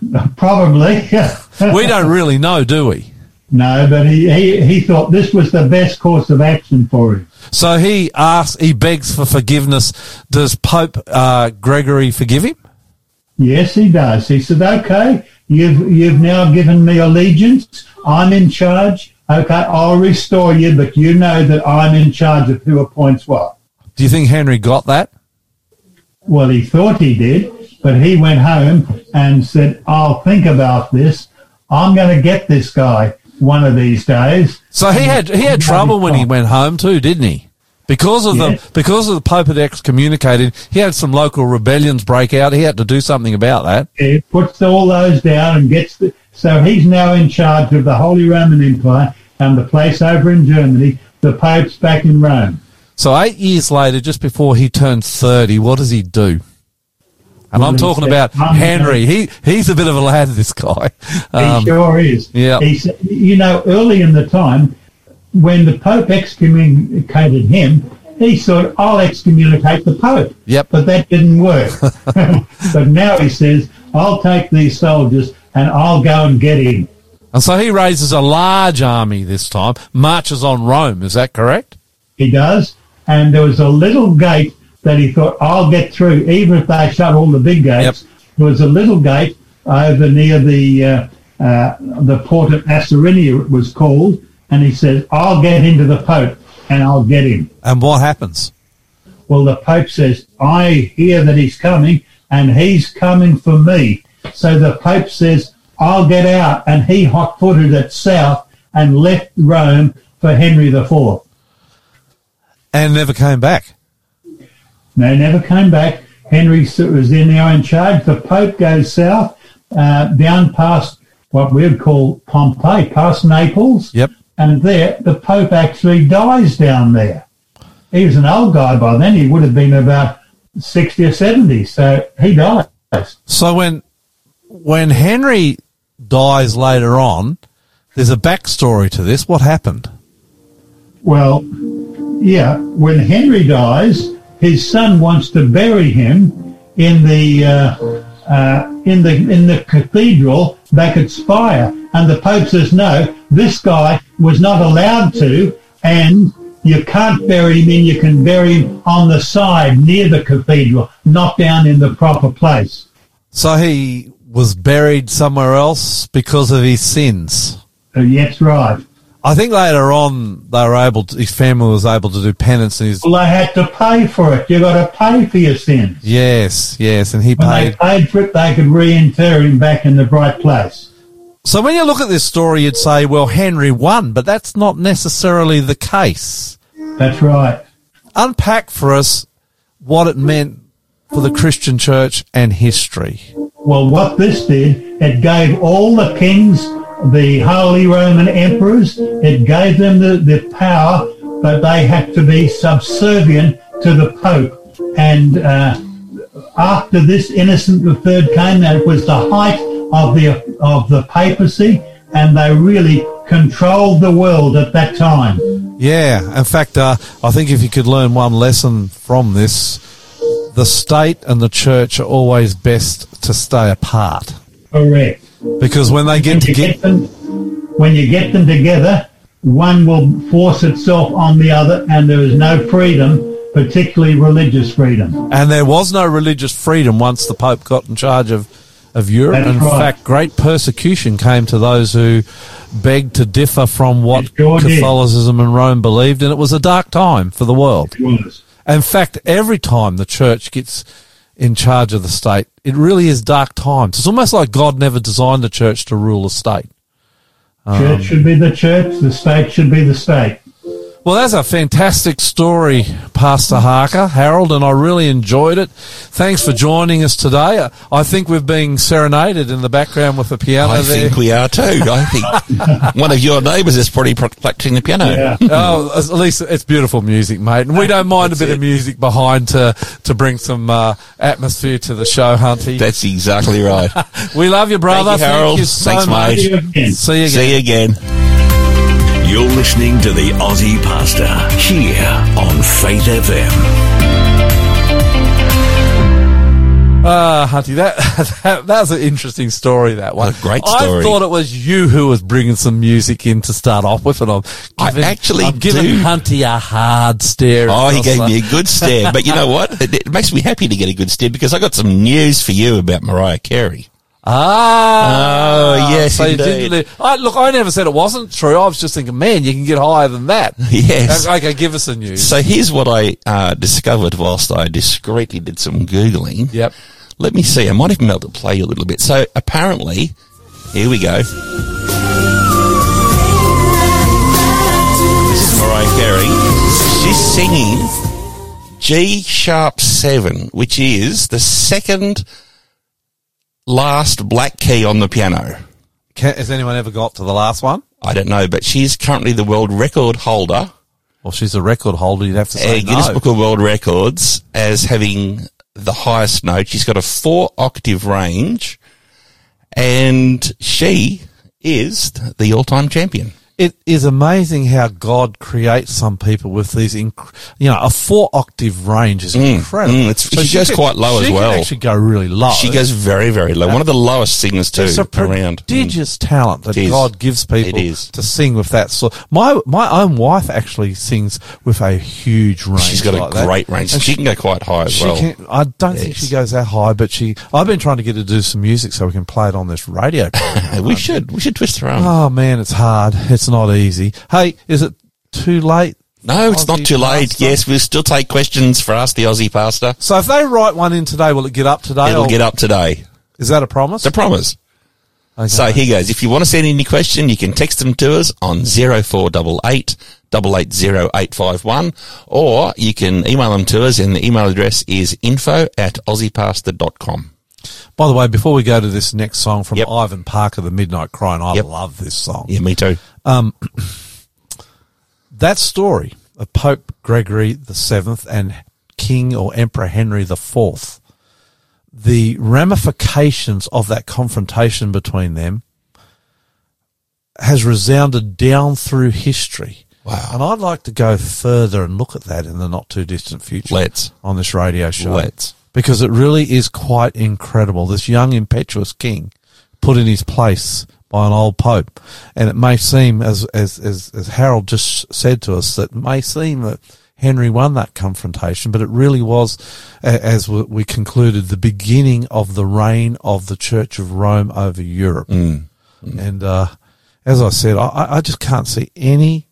Probably, We don't really know, do we? no, but he, he he thought this was the best course of action for him. So he asks, he begs for forgiveness. Does Pope uh, Gregory forgive him? Yes, he does. He said, "Okay, you've you've now given me allegiance. I'm in charge. Okay, I'll restore you, but you know that I'm in charge of who appoints what." Do you think Henry got that? Well, he thought he did, but he went home and said, "I'll think about this. I'm going to get this guy one of these days." So he had he had trouble when he went home too, didn't he? Because of Yeah. the because of the Pope had excommunicated, he had some local rebellions break out. He had to do something about that. He puts all those down and gets the. So he's now in charge of the Holy Roman Empire and the place over in Germany. The Pope's back in Rome. So eight years later, just before he turns thirty, what does he do? And I'm talking about Henry. He he's a bit of a lad, this guy. He Um, sure is. yeah. He's, you know, early in the time, when the Pope excommunicated him, he thought, I'll excommunicate the Pope. Yep. But that didn't work. but now he says, I'll take these soldiers and I'll go and get him. and so he raises a large army this time, marches on Rome. Is that correct? He does. And there was a little gate that he thought, I'll get through, even if they shut all the big gates. There was a little gate over near the uh, uh, the port of Asinaria, it was called. And he says, I'll get into the Pope and I'll get him. And what happens? Well, the Pope says, I hear that he's coming and he's coming for me. So the Pope says, I'll get out. And he hot footed it south and left Rome for Henry IV. And never came back. They never came back. Henry was in now in charge. The Pope goes south, uh, down past what we would call Pompeii, past Naples. Yep. And there, the Pope actually dies down there. He was an old guy by then. He would have been about 60 or 70. So he dies. So when when Henry dies later on, there's a backstory to this. What happened? Well, yeah, when Henry dies, his son wants to bury him in the uh, uh, in the in the cathedral back at Speyer, and the Pope says no. This guy was not allowed to, and you can't bury him in. You can bury him on the side near the cathedral, not down in the proper place. So he was buried somewhere else because of his sins. So yes, right. I think later on they were able to, his family was able to do penance and his, Well, they had to pay for it. You got to pay for your sins. yes, yes, and he When they paid. paid for it, they could reinter him back in the right place. So when you look at this story, you'd say, well, Henry won, but that's not necessarily the case. That's right. Unpack for us what it meant for the Christian church and history. Well, what this did, it gave all the kings, the Holy Roman emperors, it gave them the, the power, but they had to be subservient to the Pope. And uh, after this, Innocent III came, and it was the height of the of the papacy, and they really controlled the world at that time. Yeah, in fact, uh, I think if you could learn one lesson from this, the state and the church are always best to stay apart Correct. Because when they get you to get them, when you get them together, one will force itself on the other, and there is no freedom, particularly religious freedom. and there was no religious freedom once the Pope got in charge of of Europe. That's in right. fact, great persecution came to those who begged to differ from what sure did. Catholicism and Rome believed, and it was a dark time for the world. It was. In fact, every time the church gets in charge of the state, it really is dark times. It's almost like God never designed the church to rule the state. Um, Church should be the church. The state should be the state. Well, that's a fantastic story, Pastor Harker, Harold, and I really enjoyed it. Thanks for joining us today. I think we've been serenaded in the background with the piano I there. think we are too. I think one of your neighbours is probably practicing the piano. Yeah. oh, at least it's beautiful music, mate, and we don't mind a bit of music behind to to bring some uh, atmosphere to the show, Hunty. That's exactly right. we love you, brother. Thank you, Harold. so Thanks, much. mate. See you again. See you again. See you again. You're listening to the Aussie Pastor here on Faith FM. Ah, Hunty, that, that that was an interesting story. That one, A great I thought it was you who was bringing some music in to start off with, and I'm I giving, actually I'm giving do. Hunty a hard stare. Oh, he gave me a good stare. But you know what? It, it makes me happy to get a good stare because I got some news for you about Mariah Carey. Ah, Oh, yes, so indeed. I, look, I never said it wasn't true. I was just thinking, man, you can get higher than that. Yes. Okay, give us the news. So here's what I uh, discovered whilst I discreetly did some Googling. Yep. Let me see. I might even be able to play you a little bit. So apparently, here we go. This is Mariah Carey. She's singing G sharp 7, which is the second last black key on the piano. Can, has anyone ever got to the last one? I don't know, but she's currently the world record holder Well, she's a record holder. You'd have to say Guinness no. Book of World Records as having the highest note. She's got a four octave range and she is the all time champion. It is amazing how God creates some people with these, inc- you know, a four octave range is incredible. mm, it's- she goes can- quite low she as can well. actually go really low. She goes very, very low. One of the lowest singers too It's a around. Mm. prodigious talent that God gives people It is. to sing with that sort. My my own wife actually sings with a huge range. She's got a like that. great range. And She can go quite high as She well. can, I don't think she goes that high, but she. I've been trying to get her to do some music so we can play it on this radio. we should. We should twist her arm. oh man, it's hard. It's not easy. Hey, is it too late? no, it's not too late. Yes, we'll still take questions for Ask the Aussie Pastor. So if they write one in today, will it get up today? It'll get up today. Is that a promise? It's a promise. Okay. So here goes. If you want to send any question, you can text them to us on 0488 880851 or you can email them to us and the email address is info at aussiepastor.com. By the way, before we go to this next song from Yep. Ivan Parker, The Midnight Cry, and I Yep. love this song. Yeah, me too. Um, that story of Pope Gregory the Seventh and King or Emperor Henry the Fourth, the ramifications of that confrontation between them has resounded down through history. Wow. And I'd like to go further and look at that in the not too distant future. Let's. On this radio show. Let's. Because it really is quite incredible. This young impetuous king put in his place by an old pope. And it may seem, as, as, as, as Harold just said to us, that it may seem that Henry won that confrontation, but it really was, as we- we concluded, the beginning of the reign of the Church of Rome over Europe. And, uh, as I said, I- I, I just can't see any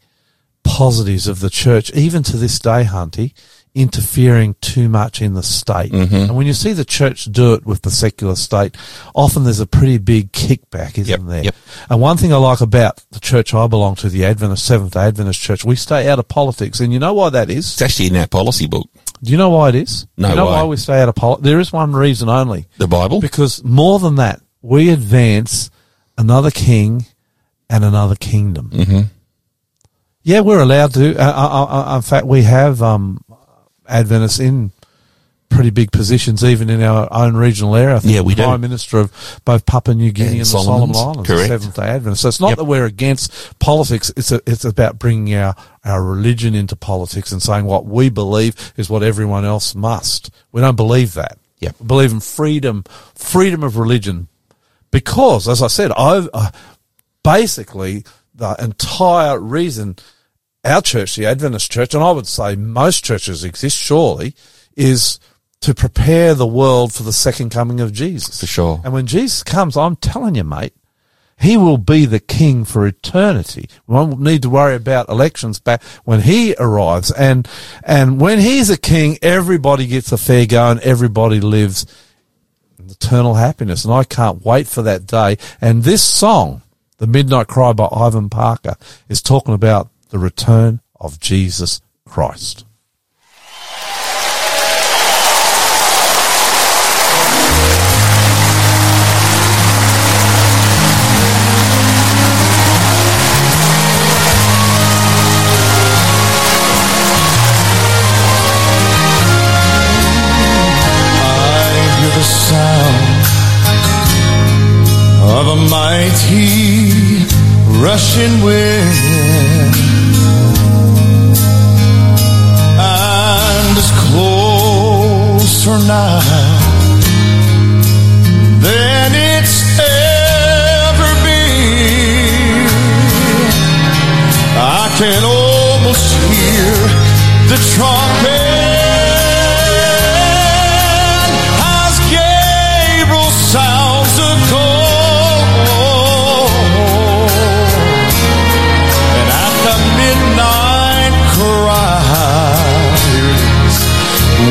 positives of the church, even to this day, Hunty, interfering too much in the state. And when you see the church do it with the secular state, often there's a pretty big kickback, isn't Yep, there? yep. And one thing I like about the church I belong to, the Adventist, Seventh Adventist Church, we stay out of politics. And you know why that is? It's actually in our policy book, Do you know why it is? No, You know why? why we stay out of politics? There is one reason only. the Bible. Because more than that, we advance another king and another kingdom. Mm-hmm. Yeah, we're allowed to. Uh, uh, uh, in fact, we have um, Adventists in pretty big positions, even in our own regional area. I think Yeah, we the do. Prime Minister of both Papua New Guinea And and, the Solomon Islands, correct. Seventh Day Adventist. So it's not Yep. that we're against politics. It's a, it's about bringing our our religion into politics and saying what we believe is what everyone else must. We don't believe that. We believe in freedom, freedom of religion, because, as I said, I uh, basically the entire reason our church, the Adventist church, and I would say most churches exist, surely, is to prepare the world for the second coming of Jesus. For sure. And when Jesus comes, I'm telling you, mate, he will be the king for eternity. We won't need to worry about elections back when he arrives. And, and when he's a king, everybody gets a fair go and everybody lives in eternal happiness. And I can't wait for that day. And this song, The Midnight Cry by Ivan Parker, is talking about the return of Jesus Christ. Sound of a mighty rushing wind, and it's closer now than it's ever been. I can almost hear the trumpet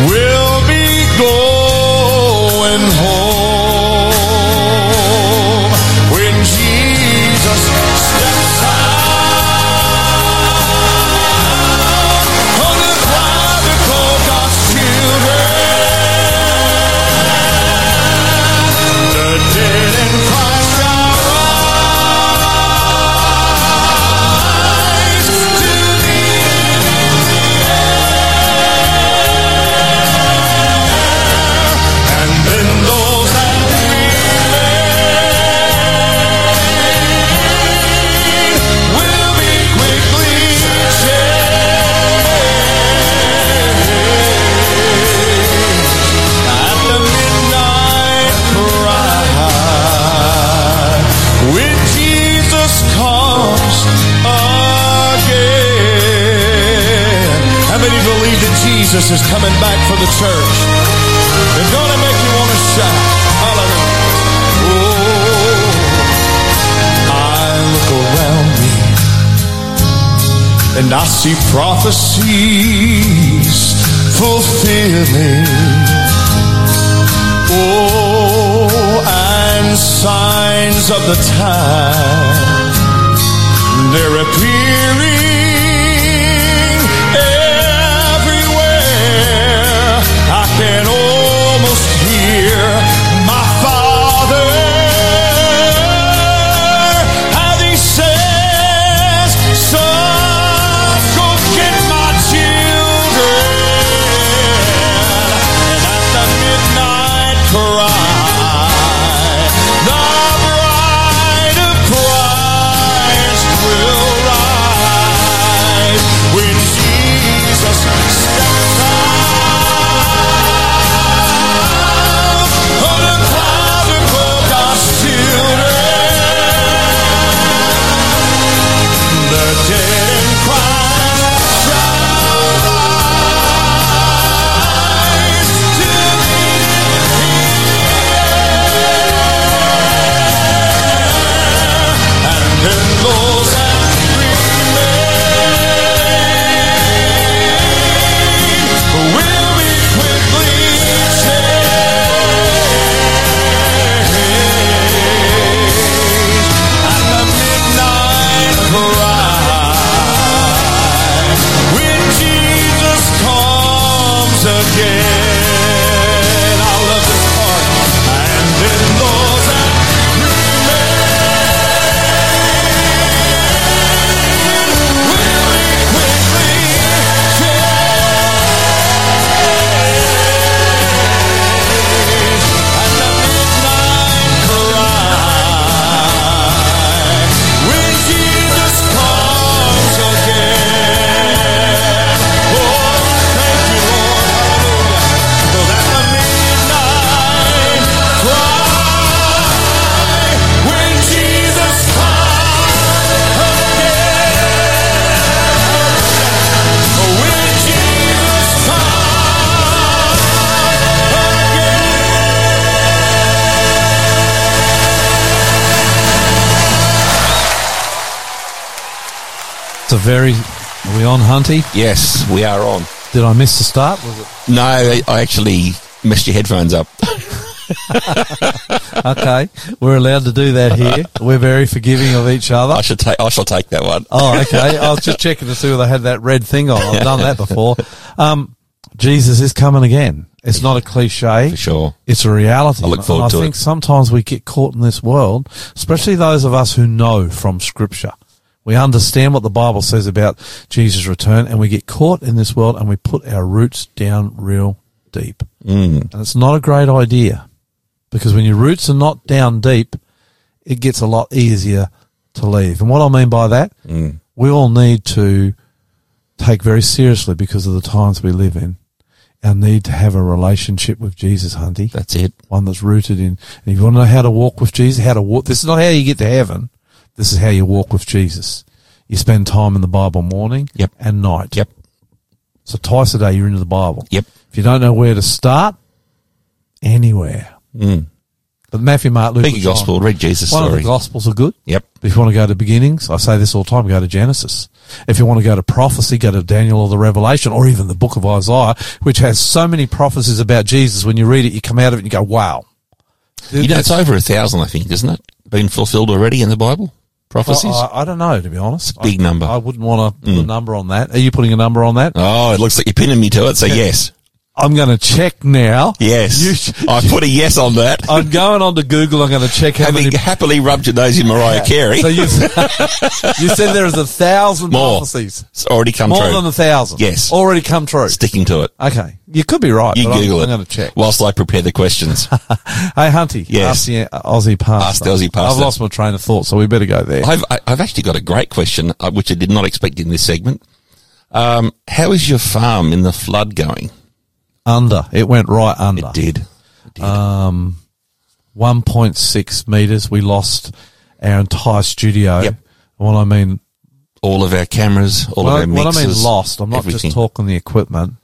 will be going home. Jesus is coming back for the church? It's gonna make you want to shout. Hallelujah. Oh, I look around me and I see prophecies fulfilling. Oh, and signs of the time they're appearing on, Hunty? Yes, we are on. Did I miss the start? Was it? No, I actually messed your headphones up. Okay, we're allowed to do that here. We're very forgiving of each other. I should take. I shall take that one. Oh, okay. I was just checking to see whether they had that red thing on. I've done that before. Um, Jesus is coming again. It's not a cliche. For sure. It's a reality. I look forward and to I it. think sometimes we get caught in this world, especially those of us who know from scripture. We understand what the Bible says about Jesus' return and we get caught in this world and we put our roots down real deep. Mm. And it's not a great idea because when your roots are not down deep, it gets a lot easier to leave. And what I mean by that, Mm. we all need to take very seriously because of the times we live in our need to have a relationship with Jesus, Hunty. That's it. One that's rooted in, and if you want to know how to walk with Jesus, how to walk, this is not how you get to heaven. This is how you walk with Jesus. You spend time in the Bible morning Yep. and night. Yep. So twice a day you're into the Bible. Yep. If you don't know where to start, anywhere. Mm. But Matthew, Mark, Luke, Pick gospel. Read Jesus' one of the Gospels are good. Yep. If you want to go to beginnings, I say this all the time, go to Genesis. If you want to go to prophecy, go to Daniel or the Revelation or even the book of Isaiah, which has so many prophecies about Jesus. When you read it, you come out of it and you go, wow. You know, it's over a thousand, I think, isn't it? Been fulfilled already in the Bible? Prophecies? I, I don't know, to be honest. big I, number. I wouldn't want to put a hmm. number on that. Are you putting a number on that? oh, it looks like you're pinning me to it, so yes. I'm going to check now. Yes. You I put a yes on that. I'm going on to Google. I'm going to check how Having many. happily rubbed your nose in Mariah Carey. So you, you said there is a thousand More. prophecies. It's already come More true. than a thousand. Yes. Already come true. Sticking to it. Okay. You could be right. You but I'm- Google I'm, it. going to check. Whilst I prepare the questions. Hey, Hunty. Yes. Ask the uh, Aussie pastor. Ask the Aussie pastor. I've lost my train of thought, so we better go there. I've, I- I've actually got a great question, uh, which I did not expect in this segment. Um, how is your farm in the flood going? Under. It went right under. It did. Um, 1.6 meters. We lost our entire studio. Yep. What I mean, All of our cameras, all what, of our what. I mean lost. I'm not everything. just talking the equipment.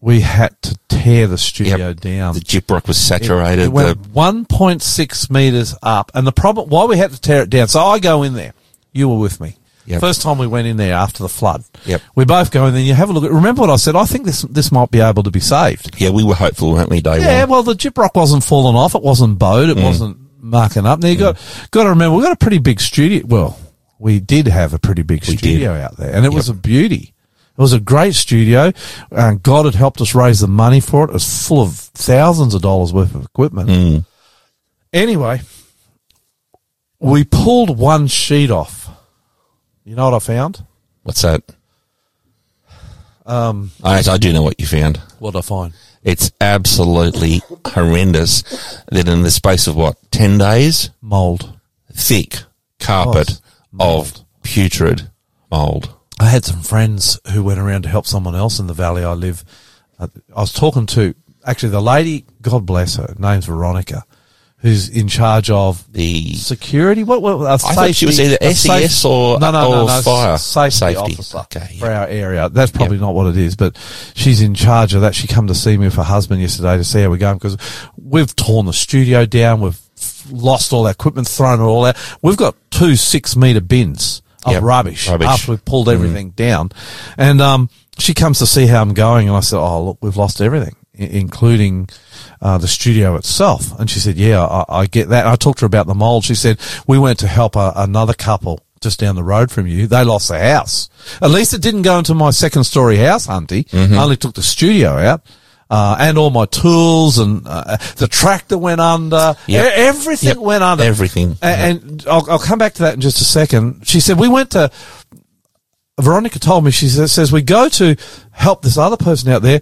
We had to tear the studio Yep. down. The gyprock was It- saturated. It, went 1.6 meters up, and the problem why we had to tear it down. So I go in there. You were with me. Yep. First time we went in there after the flood. Yep. We both go in there. You have a look at. Remember what I said? I think this this might be able to be saved. yeah, we were hopeful, weren't we, day Yeah. one? Well, the gyprock wasn't falling off. It wasn't bowed. Mm. It wasn't marking up. Now you got got to remember we got a pretty big studio. Well, we did have a pretty big We did. studio out there, and it was a beauty. It was a great studio. and God had helped us raise the money for it. It was full of thousands of dollars worth of equipment. Mm. Anyway, we pulled one sheet off. You know what I found? What's that? Um, I, I do know what you found. What did I find? It's absolutely horrendous that in the space of what, 10 days, Mold. thick carpet Mold. of putrid mold. I had some friends who went around to help someone else in the valley I live. Uh, I was talking to actually the lady, God bless her, name's Veronica, who's in charge of The security. What? what uh, I thought she was either SES or- no, no, no, or no, fire safety, safety. officer Okay, for our area. That's probably not what it is, but she's in charge of that. She come to see me with her husband yesterday to see how we're going because we've torn the studio down. We've lost all our equipment, thrown it all out. We've got two six meter bins of Yep, rubbish, rubbish. after we've pulled everything down. And um, she comes to see how I'm going, and I said, "Oh, look, we've lost everything, including uh, the studio itself." And she said, "Yeah, I, I get that." I talked to her about the mold. She said, "We went to help a, another couple." Just down the road from you, they lost their house. At least it didn't go into my second story house, Hunty. Mm-hmm. I only took the studio out, uh, and all my tools, and uh, the tractor went under. Yep. Everything Yep. went under. Everything. A- And, I'll, I'll come back to that in just a second. She said, we went to, Veronica told me, she says, says we go to help this other person out there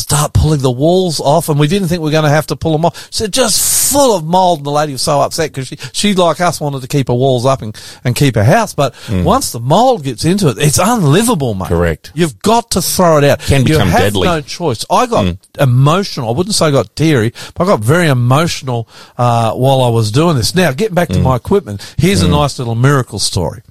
start pulling the walls off and we didn't think we were going to have to pull them off. So just full of mold and the lady was so upset because she, she like us wanted to keep her walls up and, and keep her house. But once the mold gets into it, it's unlivable, mate. Mm. Correct. You've got to throw it out. Can you become have deadly. Mm. no choice. I got emotional. I wouldn't say I got teary, but I got very emotional uh, while I was doing this. Now, getting back to Mm. my equipment, here's a nice little miracle story.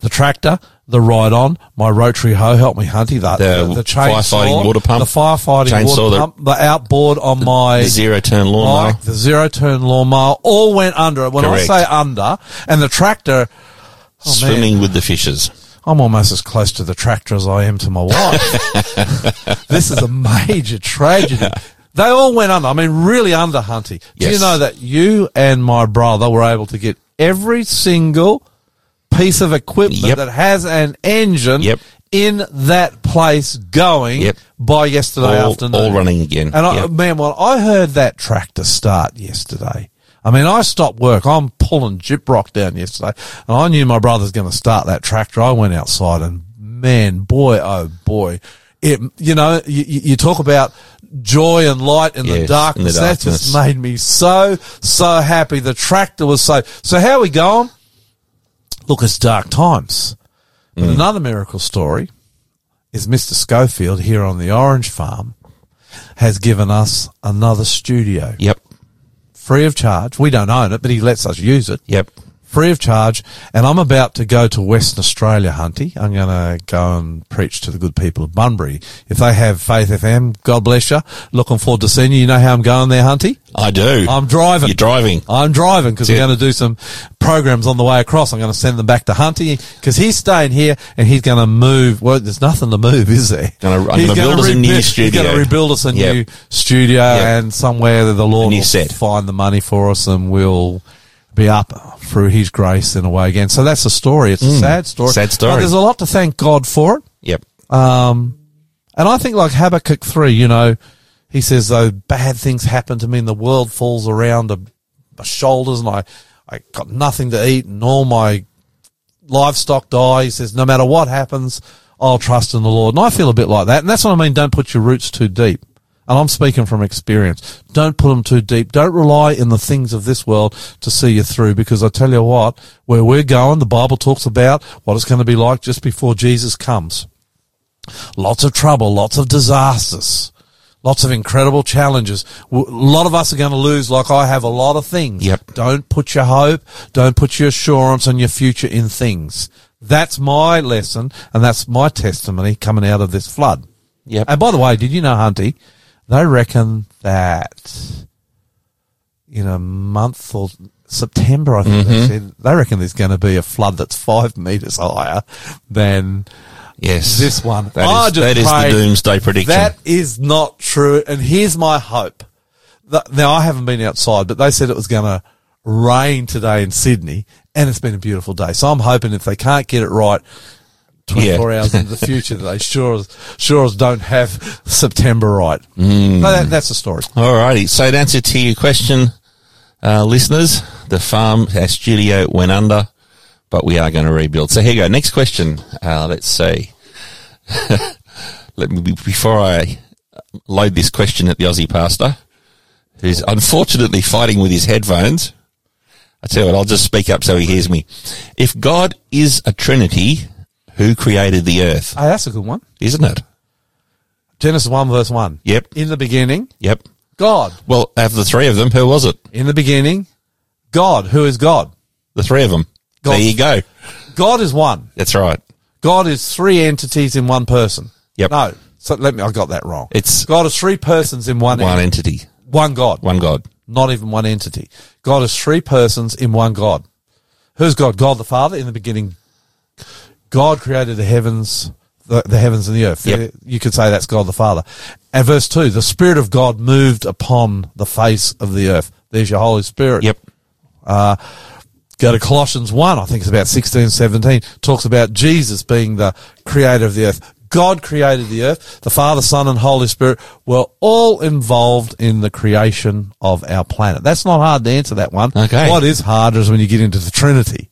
The tractor, the ride on, my rotary hoe helped me hunty that The the, the chainsaw, firefighting water pump. the firefighting Chainsaw, water the- pump, the outboard on my The zero turn lawnmower. bike, the zero turn lawnmower, all went under. When Correct. I say under, and the tractor, oh, man. Swimming with the fishes. I'm almost as close to the tractor as I am to my wife. this is a major tragedy. They all went under. I mean, really under, Hunty. Do you know that you and my brother were able to get every single piece of equipment Yep. that has an engine Yep. in that place going Yep. by yesterday All, afternoon? all running again. And I, man, well, I heard that tractor start yesterday, I mean, I stopped work. I'm pulling gyprock down yesterday, and I knew my brother's going to start that tractor. I went outside, and man, boy, oh boy, it. You know, you, you talk about joy and light in the darkness. in the That just made me so so happy. The tractor was so. So how we going? Look, it's dark times. But Mm. another miracle story is Mr. Schofield here on the Orange Farm has given us another studio Yep. free of charge. We don't own it, but he lets us use it Yep. Free of charge. And I'm about to go to Western Australia, Hunty. I'm going to go and preach to the good people of Bunbury. If they have Faith FM, God bless you. Looking forward to seeing you. You know how I'm going there, Hunty? I do. I'm driving. You're driving. I'm driving because we're going to do some programs on the way across. I'm going to send them back to Hunty because he's staying here and he's going to move. Well, there's nothing to move, is there? Gonna- I'm He's gonna build us a new studio. He's going to rebuild us a Yep. new studio Yep. and somewhere that the Lord will set. find the money for us and we'll be up through His grace in a way again. So that's a story. It's a sad story. Mm. Sad story. But there's a lot to thank God for it. Yep. Um, and I think like Habakkuk 3, you know, he says, though bad things happen to me and the world falls around a- my shoulders and I, I got nothing to eat and all my livestock die. He says, no matter what happens, I'll trust in the Lord. And I feel a bit like that. And that's what I mean. Don't put your roots too deep. And I'm speaking from experience. Don't put them too deep. Don't rely in the things of this world to see you through because I tell you what, where we're going, the Bible talks about what it's going to be like just before Jesus comes. Lots of trouble, lots of disasters, Lots of incredible challenges. A lot of us are going to lose, like I have a lot of things. Yep. Don't put your hope, don't put your assurance on your future in things. That's my lesson, and that's my testimony coming out of this flood. Yep. And by the way, did you know, Hunty, they reckon that in a month or September, I think they mm-hmm. said, they reckon there's going to be a flood that's five metres higher than Yes. this one. That is, that is the doomsday prediction. That is not true. And here's my hope. Now, I haven't been outside, but they said it was going to rain today in Sydney, and it's been a beautiful day. So I'm hoping if they can't get it right 24 Yeah. hours into the future, that they sure as, sure as don't have September right. Mm. No, that, that's the story. Alrighty. So in answer to your question, uh, listeners, the farm, our studio went under, but we are going to rebuild. So here you go. Next question. Uh, let's see. Let me, before I load this question at the Aussie pastor, who's unfortunately fighting with his headphones. I tell you what, I'll just speak up so he hears me. If God is a Trinity, who created the earth? Hey, that's a good one. Isn't it? Genesis 1 verse 1. Yep. In the beginning, Yep. God. Well, of the three of them, who was it? In the beginning, God. Who is God? The three of them. God. There you go. God is one. That's right. God is three entities in one person. Yep. No. So let me, I got that wrong. It's God is three persons in one, one en- entity, one God. one God. Not even one entity. God is three persons in one God. Who's God? God the Father. In the beginning, God created the heavens, the, the heavens and the earth. Yep. You could say that's God the Father. And verse two, the Spirit of God moved upon the face of the earth. There's your Holy Spirit. Yep. Uh, go to Colossians 1, I think it's about 16, 17, talks about Jesus being the creator of the earth. God created the earth. The Father, Son, and Holy Spirit were all involved in the creation of our planet. That's not hard to answer that one. Okay. What is harder is when you get into the Trinity.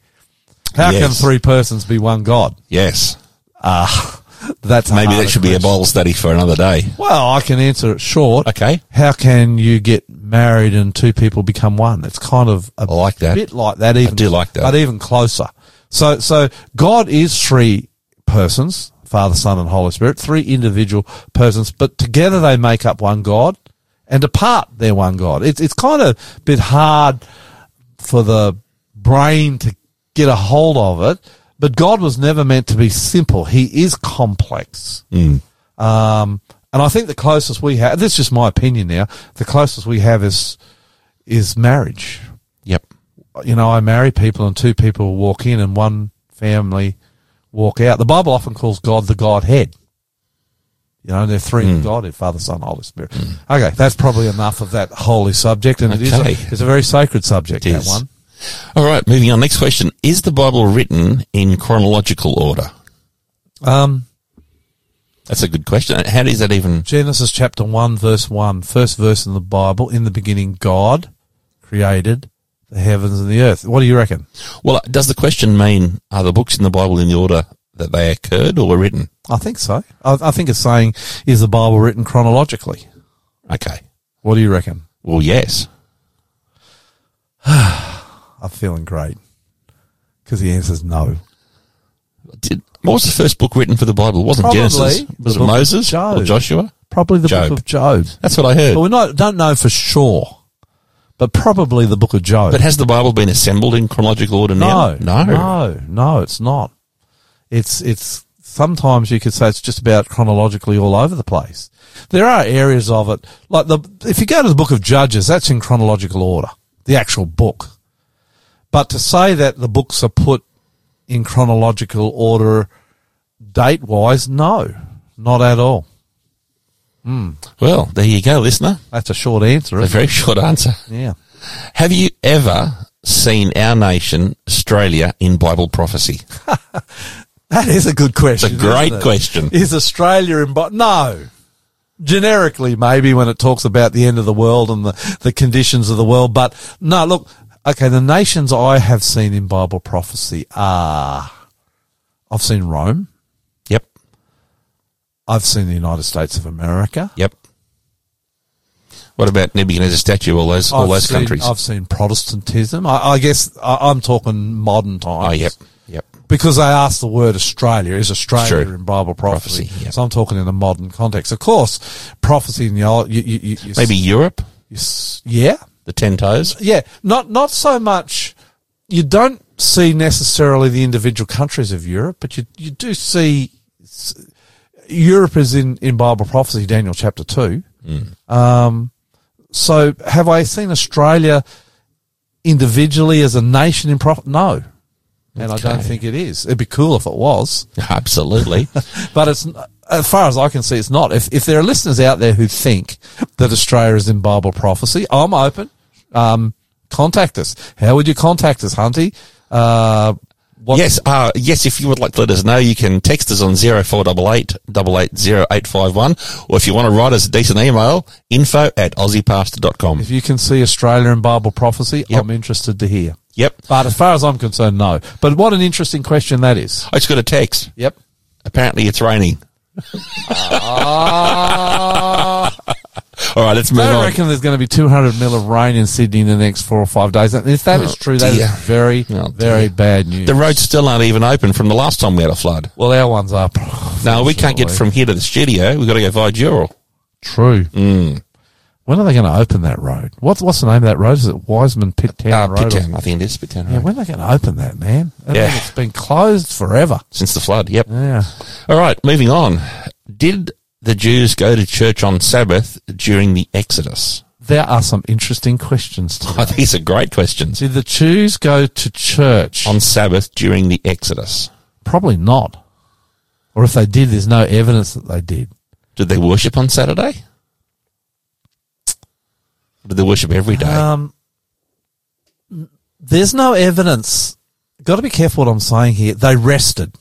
How can three persons be one God? Yes. Ah, that's Maybe that should be a. Bible study for another day. Well, I can answer it short. Okay. How can you get married and two people become one? It's kind of a I like that. bit like that. Even do like that. but even closer. So, so God is three persons: Father, Son, and Holy Spirit. Three individual persons, but together they make up one God, and apart they're one God. It's it's kind of a bit hard for the brain to get a hold of it. But God was never meant to be simple. He is complex. Um, and I think the closest we have, this is just my opinion now, the closest we have is, is marriage. Yep. You know, I marry people and two people walk in and one family walk out. The Bible often calls God the Godhead. You know, they're three in God, Father, Son, Holy Spirit. Okay, that's probably enough of that holy subject, and it is a, it's a very sacred subject, that one. All right. Moving on. Next question. Is the Bible written in chronological order? Um, That's a good question. How does that even? Genesis chapter 1, verse 1, first verse in the Bible. In the beginning, God created the heavens and the earth. What do you reckon? Well, does the question mean are the books in the Bible in the order that they occurred or were written? I think so. I, I think it's saying, is the Bible written chronologically? Okay. What do you reckon? Well, yes. I'm feeling great. Because the answer's no. Did, what was the first book written for the Bible? It wasn't Probably Genesis. Was it Moses Job. or Joshua? Probably the Job. book of Job. That's what I heard. But we don't know for sure. But probably the book of Job. But has the Bible been assembled in chronological order now? No, no, no, it's not. It's it's sometimes you could say it's just about chronologically all over the place. There are areas of it, like the if you go to the book of Judges, that's in chronological order, the actual book. But to say that the books are put in chronological order, date wise, no, not at all. Hmm. Well, there you go, listener. That's a short answer. A very short answer. Yeah. Have you ever seen our nation, Australia, in Bible prophecy? That is a good question. It's a great it? question. Is Australia in? Bi- no. Generically, maybe when it talks about the end of the world and the, the conditions of the world, but no. Look, okay. The nations I have seen in Bible prophecy are, I've seen Rome. Yep. I've seen the United States of America. Yep. What about Nebuchadnezzar statue? All those, all I've those seen, countries. I've seen Protestantism. I, I guess I, I'm talking modern times. oh, yep. Yep. because they asked the word Australia. Is Australia in Bible prophecy? Prophecy, yeah. So I'm talking in the modern context. Of course, prophecy in the old, you, you, you, Maybe Europe, yeah, the ten toes. yeah, not not so much. You don't see necessarily the individual countries of Europe, but you you do see Europe is in in Bible prophecy, Daniel chapter two. Um, so have I seen Australia individually as a nation in prophet? No, and I don't think it is. It'd be cool if it was, Absolutely. but it's as far as I can see, it's not. If if there are listeners out there who think that Australia is in Bible prophecy, I'm open. Um, contact us. How would you contact us, Hunty? Uh, what, yes, uh, yes. If you would like to let us know, you can text us on zero four double eight double eight zero eight five one, or if you want to write us a decent email, info at aussiepastor.com. If you can see Australia in Bible prophecy, Yep. I'm interested to hear. Yep. But as far as I'm concerned, no. But what an interesting question that is. I just got a text. Yep. Apparently, it's raining. Ah. All right, let's move I on. I reckon there's going to be 200 mil of rain in Sydney in the next four or five days. And if that is true, that Oh, dear. is very, Oh, very bad news. The roads still aren't even open from the last time we had a flood. well, our one's up. No, we can't get from here to the studio. We've got to go via Dural. True. Mm. When are they going to open that road? What's what's the name of that road? Is it Wiseman Pitt Town Uh, Road? Pitt Town, I think it is Pitt Town Yeah, Road. when are they going to open that, man? I Yeah. it's been closed forever. Since the flood, yep. Yeah. All right, moving on. Did the Jews go to church on Sabbath during the Exodus? There are some interesting questions Oh, these are great questions. Did the Jews go to church? On Sabbath during the Exodus. Probably not. Or if they did, there's no evidence that they did. Did they worship on Saturday? Did they worship every day? Um, there's no evidence. Got to be careful what I'm saying here. They rested.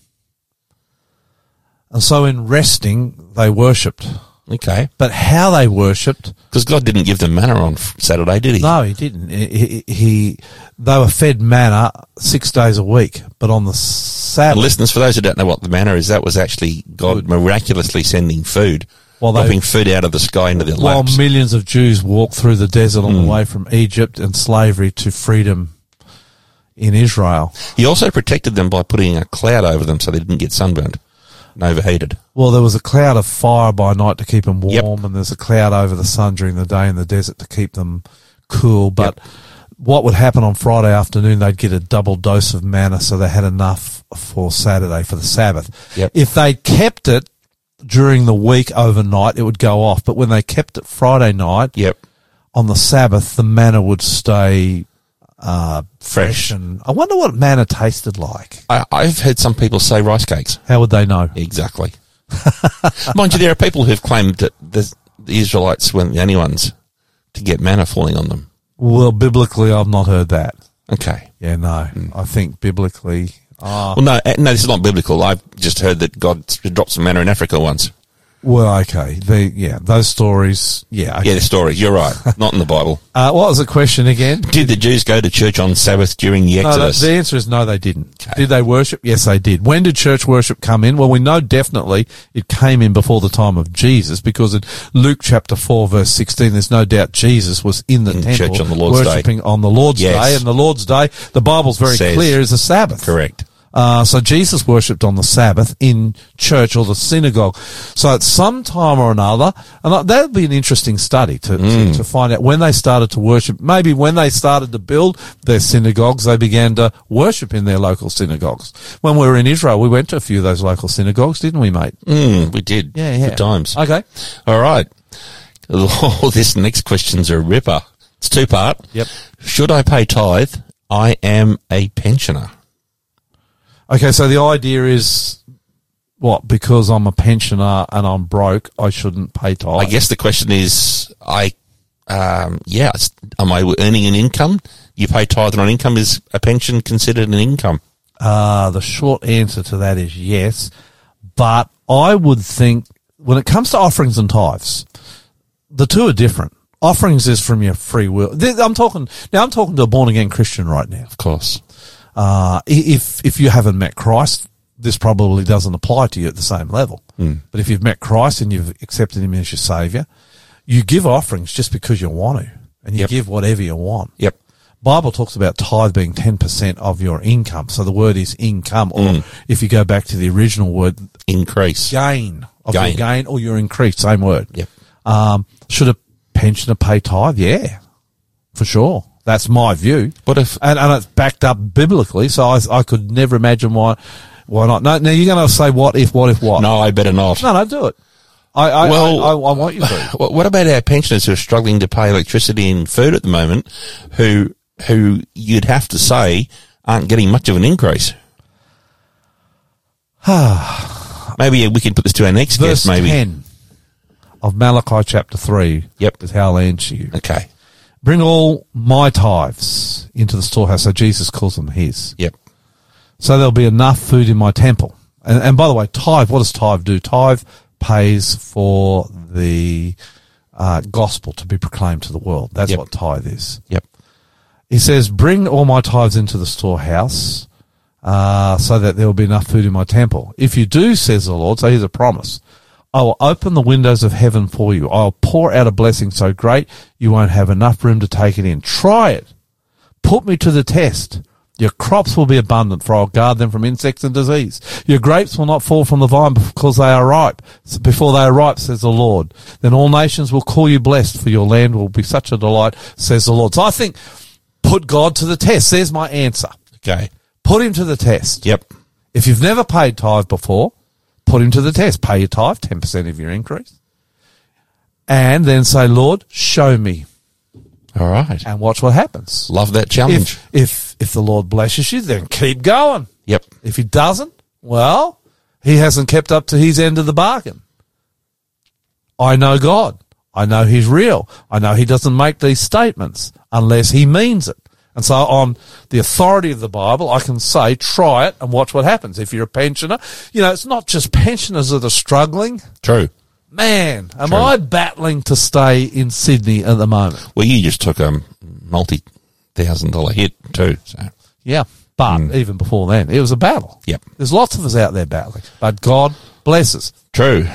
And so in resting, they worshipped. okay. But how they worshipped, Because God didn't give them manna on Saturday, did he? no, he didn't. He, he, he- they were fed manna six days a week, but on the And Sabbath, listeners, for those who don't know what the manna is, that was actually God miraculously sending food, Well, they- dropping food out of the sky into their while laps. millions of Jews walked through the desert Hmm. on the way from Egypt and slavery to freedom in Israel. He also protected them by putting a cloud over them so they didn't get sunburned and overheated. Well, there was a cloud of fire by night to keep them warm, Yep. and there's a cloud over the sun during the day in the desert to keep them cool. But what would happen on Friday afternoon? They'd get a double dose of manna, so they had enough for Saturday for the Sabbath. Yep. If they kept it during the week overnight, it would go off. But when they kept it Friday night Yep. on the Sabbath, the manna would stay uh, fresh. Fresh. And I wonder what manna tasted like. I, I've heard some people say rice cakes. How would they know? Exactly. Mind you, there are people who've claimed that the, the Israelites weren't the only ones to get manna falling on them. Well, biblically, I've not heard that. Okay. Yeah, no. I think biblically, uh, Well, no, eh, no, this is not biblical. I've just heard that God dropped some manna in Africa once. well, okay. The, yeah, those stories, yeah. Okay. Yeah, the story. You're right. Not in the Bible. Uh, what was the question again? Did the Jews go to church on Sabbath during the No, the, Exodus? the answer is no, they didn't. Okay. Did they worship? Yes, they did. When did church worship come in? Well, we know definitely it came in before the time of Jesus because in Luke chapter 4 verse 16, there's no doubt Jesus was in the In temple church on the Lord's Day. worshipping on the Lord's Yes. Day. And the Lord's Day, the Bible's very Says- clear, is a Sabbath. Correct. Uh, so Jesus worshipped on the Sabbath in church or the synagogue. So at some time or another, and that would be an interesting study to, to, to find out when they started to worship. Maybe when they started to build their synagogues, they began to worship in their local synagogues. When we were in Israel, we went to a few of those local synagogues, didn't we, mate? Mm, we did. Yeah, yeah. Good times. Okay. All right. Oh, this next question's a ripper. It's two part. Yep. Should I pay tithe? I am a pensioner. Okay. So the idea is what? Because I'm a pensioner and I'm broke, I shouldn't pay tithe. I guess the question is, I, um, yeah, am I earning an income? You pay tithe on income. Is a pension considered an income? Uh, the short answer to that is yes. But I would think when it comes to offerings and tithes, the two are different. Offerings is from your free will. I'm talking, now I'm talking to a born again Christian right now. Of course. Uh, if, if you haven't met Christ, this probably doesn't apply to you at the same level. But if you've met Christ and you've accepted him as your savior, you give offerings just because you want to and you Yep. give whatever you want. Yep. Bible talks about tithe being 10% of your income. So the word is income, or Mm. if you go back to the original word, Increase. gain of Gain. your gain or your increase, same word. Yep. Um, should a pensioner pay tithe? Yeah, for sure. That's my view. What if and, and it's backed up biblically, so I, I could never imagine why why not. No, now you're going to say what if, what if, what? No, I better not. no, no, do it. I, I, Well- I, I, I want you to. What about our pensioners who are struggling to pay electricity and food at the moment, who who you'd have to say aren't getting much of an increase? maybe we can put this to our next Verse guest. Maybe. 10 of Malachi chapter 3 Yep. is how I'll answer you. Okay. Bring all my tithes into the storehouse. So Jesus calls them his. Yep. So there'll be enough food in my temple. And, and by the way, tithe, what does tithe do? Tithe pays for the uh, gospel to be proclaimed to the world. That's Yep. what tithe is. Yep. He says, bring all my tithes into the storehouse, uh, so that there will be enough food in my temple. If you do, says the Lord, so here's a promise. I will open the windows of heaven for you. I'll pour out a blessing so great you won't have enough room to take it in. Try it. Put me to the test. Your crops will be abundant, for I'll guard them from insects and disease. Your grapes will not fall from the vine because they are ripe. Before they are ripe, says the Lord. Then all nations will call you blessed, for your land will be such a delight, says the Lord. So I think, put God to the test. There's my answer. Okay. Put him to the test. Yep. If you've never paid tithe before, put him to the test. Pay your tithe, 10% of your increase. And then say, Lord, show me. All right. And watch what happens. Love that challenge. If, if, if the Lord blesses you, then keep going. yep. If he doesn't, well, he hasn't kept up to his end of the bargain. I know God. I know he's real. I know he doesn't make these statements unless he means it. And so on the authority of the Bible, I can say, try it and watch what happens. If you're a pensioner, you know, it's not just pensioners that are struggling. True. Man, am True. I battling to stay in Sydney at the moment? Well, you just took a multi thousand dollar hit too. So Yeah. But mm. even before then, it was a battle. Yep. There's lots of us out there battling, but God blesses. true.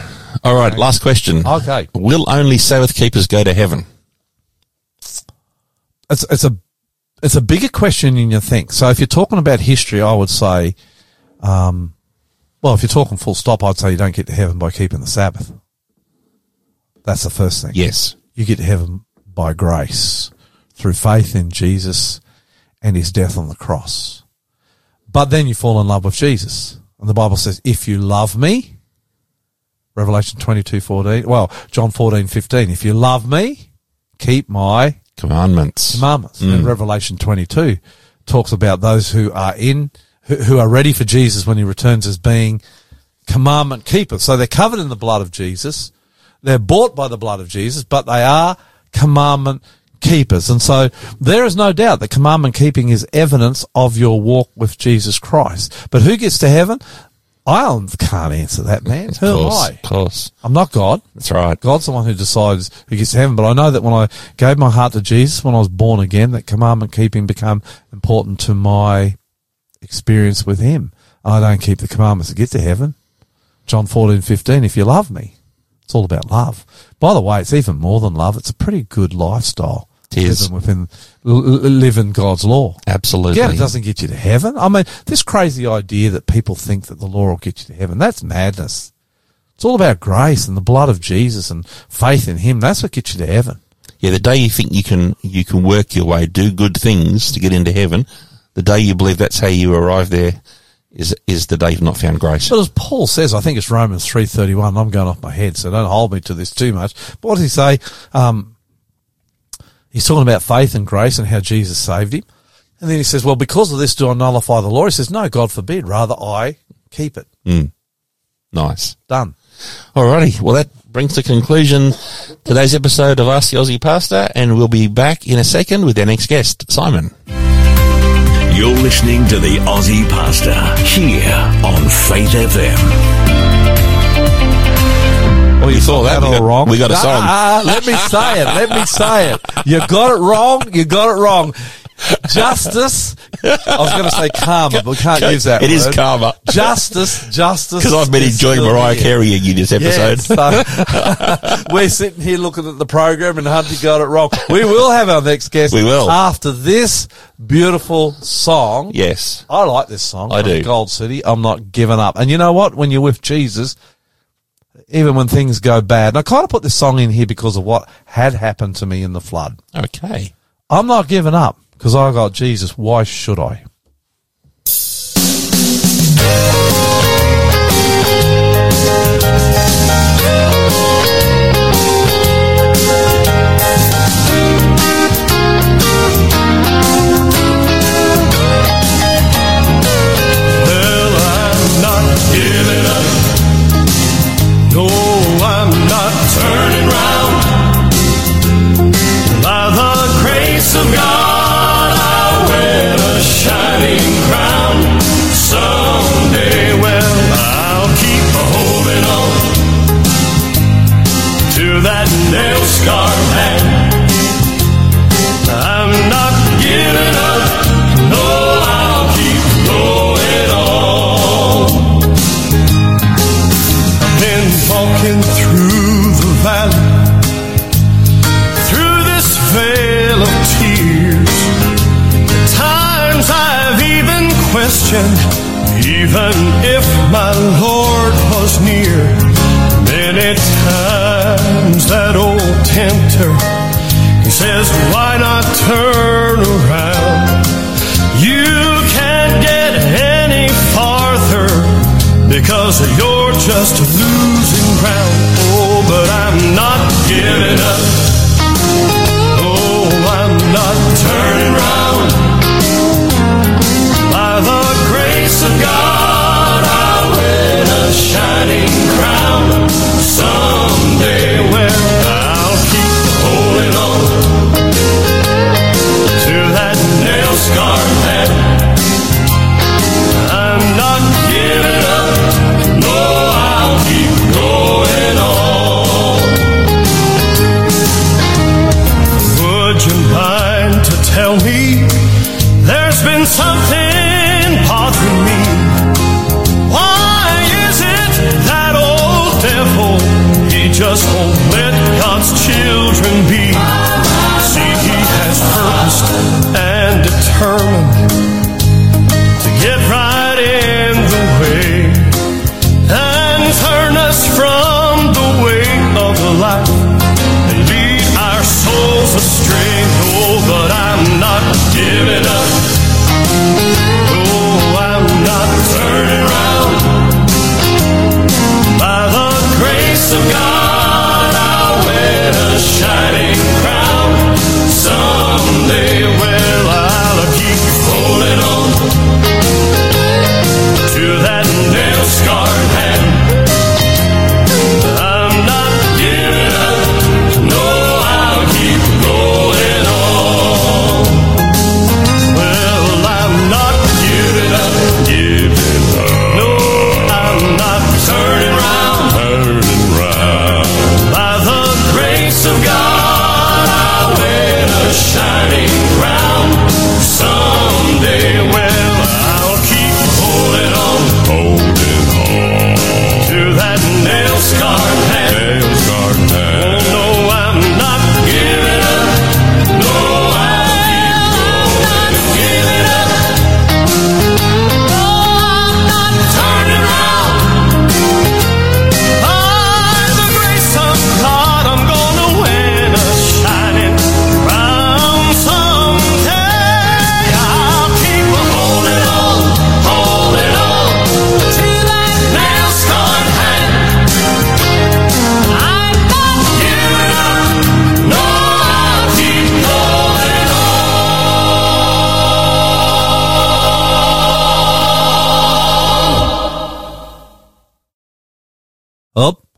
All right. Last question. Okay. Will only Sabbath keepers go to heaven? it's it's a it's a bigger question than you think. So if you're talking about history, I would say, um, well, if you're talking full stop, I'd say you don't get to heaven by keeping the Sabbath. That's the first thing. Yes. You get to heaven by grace through faith in Jesus and his death on the cross. But then you fall in love with Jesus. And the Bible says, if you love me, Revelation 22, 14, well, John 14, 15, if you love me, keep my Commandments. commandments. And mm. Revelation 22 talks about those who are in, who, who are ready for Jesus when he returns as being commandment keepers. So they're covered in the blood of Jesus. They're bought by the blood of Jesus, but they are commandment keepers. And so there is no doubt that commandment keeping is evidence of your walk with Jesus Christ. But who gets to heaven? I um, can't answer that, man. Of Who am. I? Of course. I'm not God. That's right. God's the one who decides who gets to heaven. But I know that when I gave my heart to Jesus, when I was born again, that commandment keeping became important to my experience with Him. I don't keep the commandments to get to heaven. John 14, 15, if you love me, it's all about love. By the way, it's even more than love. It's a pretty good lifestyle. Is. Within, living God's law. Absolutely. Yeah, it doesn't get you to heaven. I mean, this crazy idea that people think that the law will get you to heaven, that's madness. It's all about grace and the blood of Jesus and faith in Him. That's what gets you to heaven. Yeah, the day you think you can you can work your way, do good things to get into heaven, the day you believe that's how you arrive there is is the day you've not found grace. But as Paul says, I think it's Romans 3.31. I'm going off my head, so don't hold me to this too much. But what does he say? Um, he's talking about faith and grace and how Jesus saved him. And then he says, well, because of this, do I nullify the law? He says, no, God forbid. Rather, I keep it. Hmm. Nice. Done. Alrighty. Well, that brings to conclusion today's episode of Ask the Aussie Pastor, and we'll be back in a second with our next guest, Simon. You're listening to the Aussie Pastor here on Faith FM. Well, you thought that all we got, wrong. We got a song. Ah, let me say it. Let me say it. You got it wrong. You got it wrong. justice. I was going to say karma, but we can't use that. It is word. karma. Justice, justice. Because I've been enjoying Mariah Carey carrying you this episode. Yes, so we're sitting here looking at the program and Hunty got it wrong. We will have our next guest. We will. After this beautiful song. yes. I like this song. I do. Gold City. I'm not giving up. And you know what? When you're with Jesus, even when things go bad, and I kind of put this song in here because of what had happened to me in the flood. Okay. I'm not giving up because I got Jesus. Why should I? Walking through the valley, through this veil of tears. Times I've even questioned, even if my Lord was near. Many times that old tempter says, why not turn around? Because you're just losing ground. Oh, but I'm not giving up. Oh, I'm not turning round. By the grace of God, I'll win a shining crown. Someday,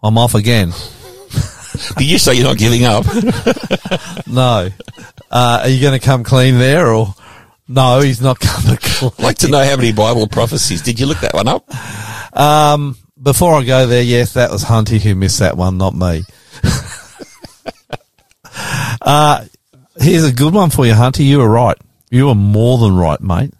I'm off again. Did you say you're not giving up? No. Uh, are you going to come clean there or? No, he's not coming clean. I'd like to know how many Bible prophecies. Did you look that one up? Um, before I go there, yes, that was Hunty who missed that one, not me. uh, here's a good one for you, Hunty. You were right. You were more than right, mate.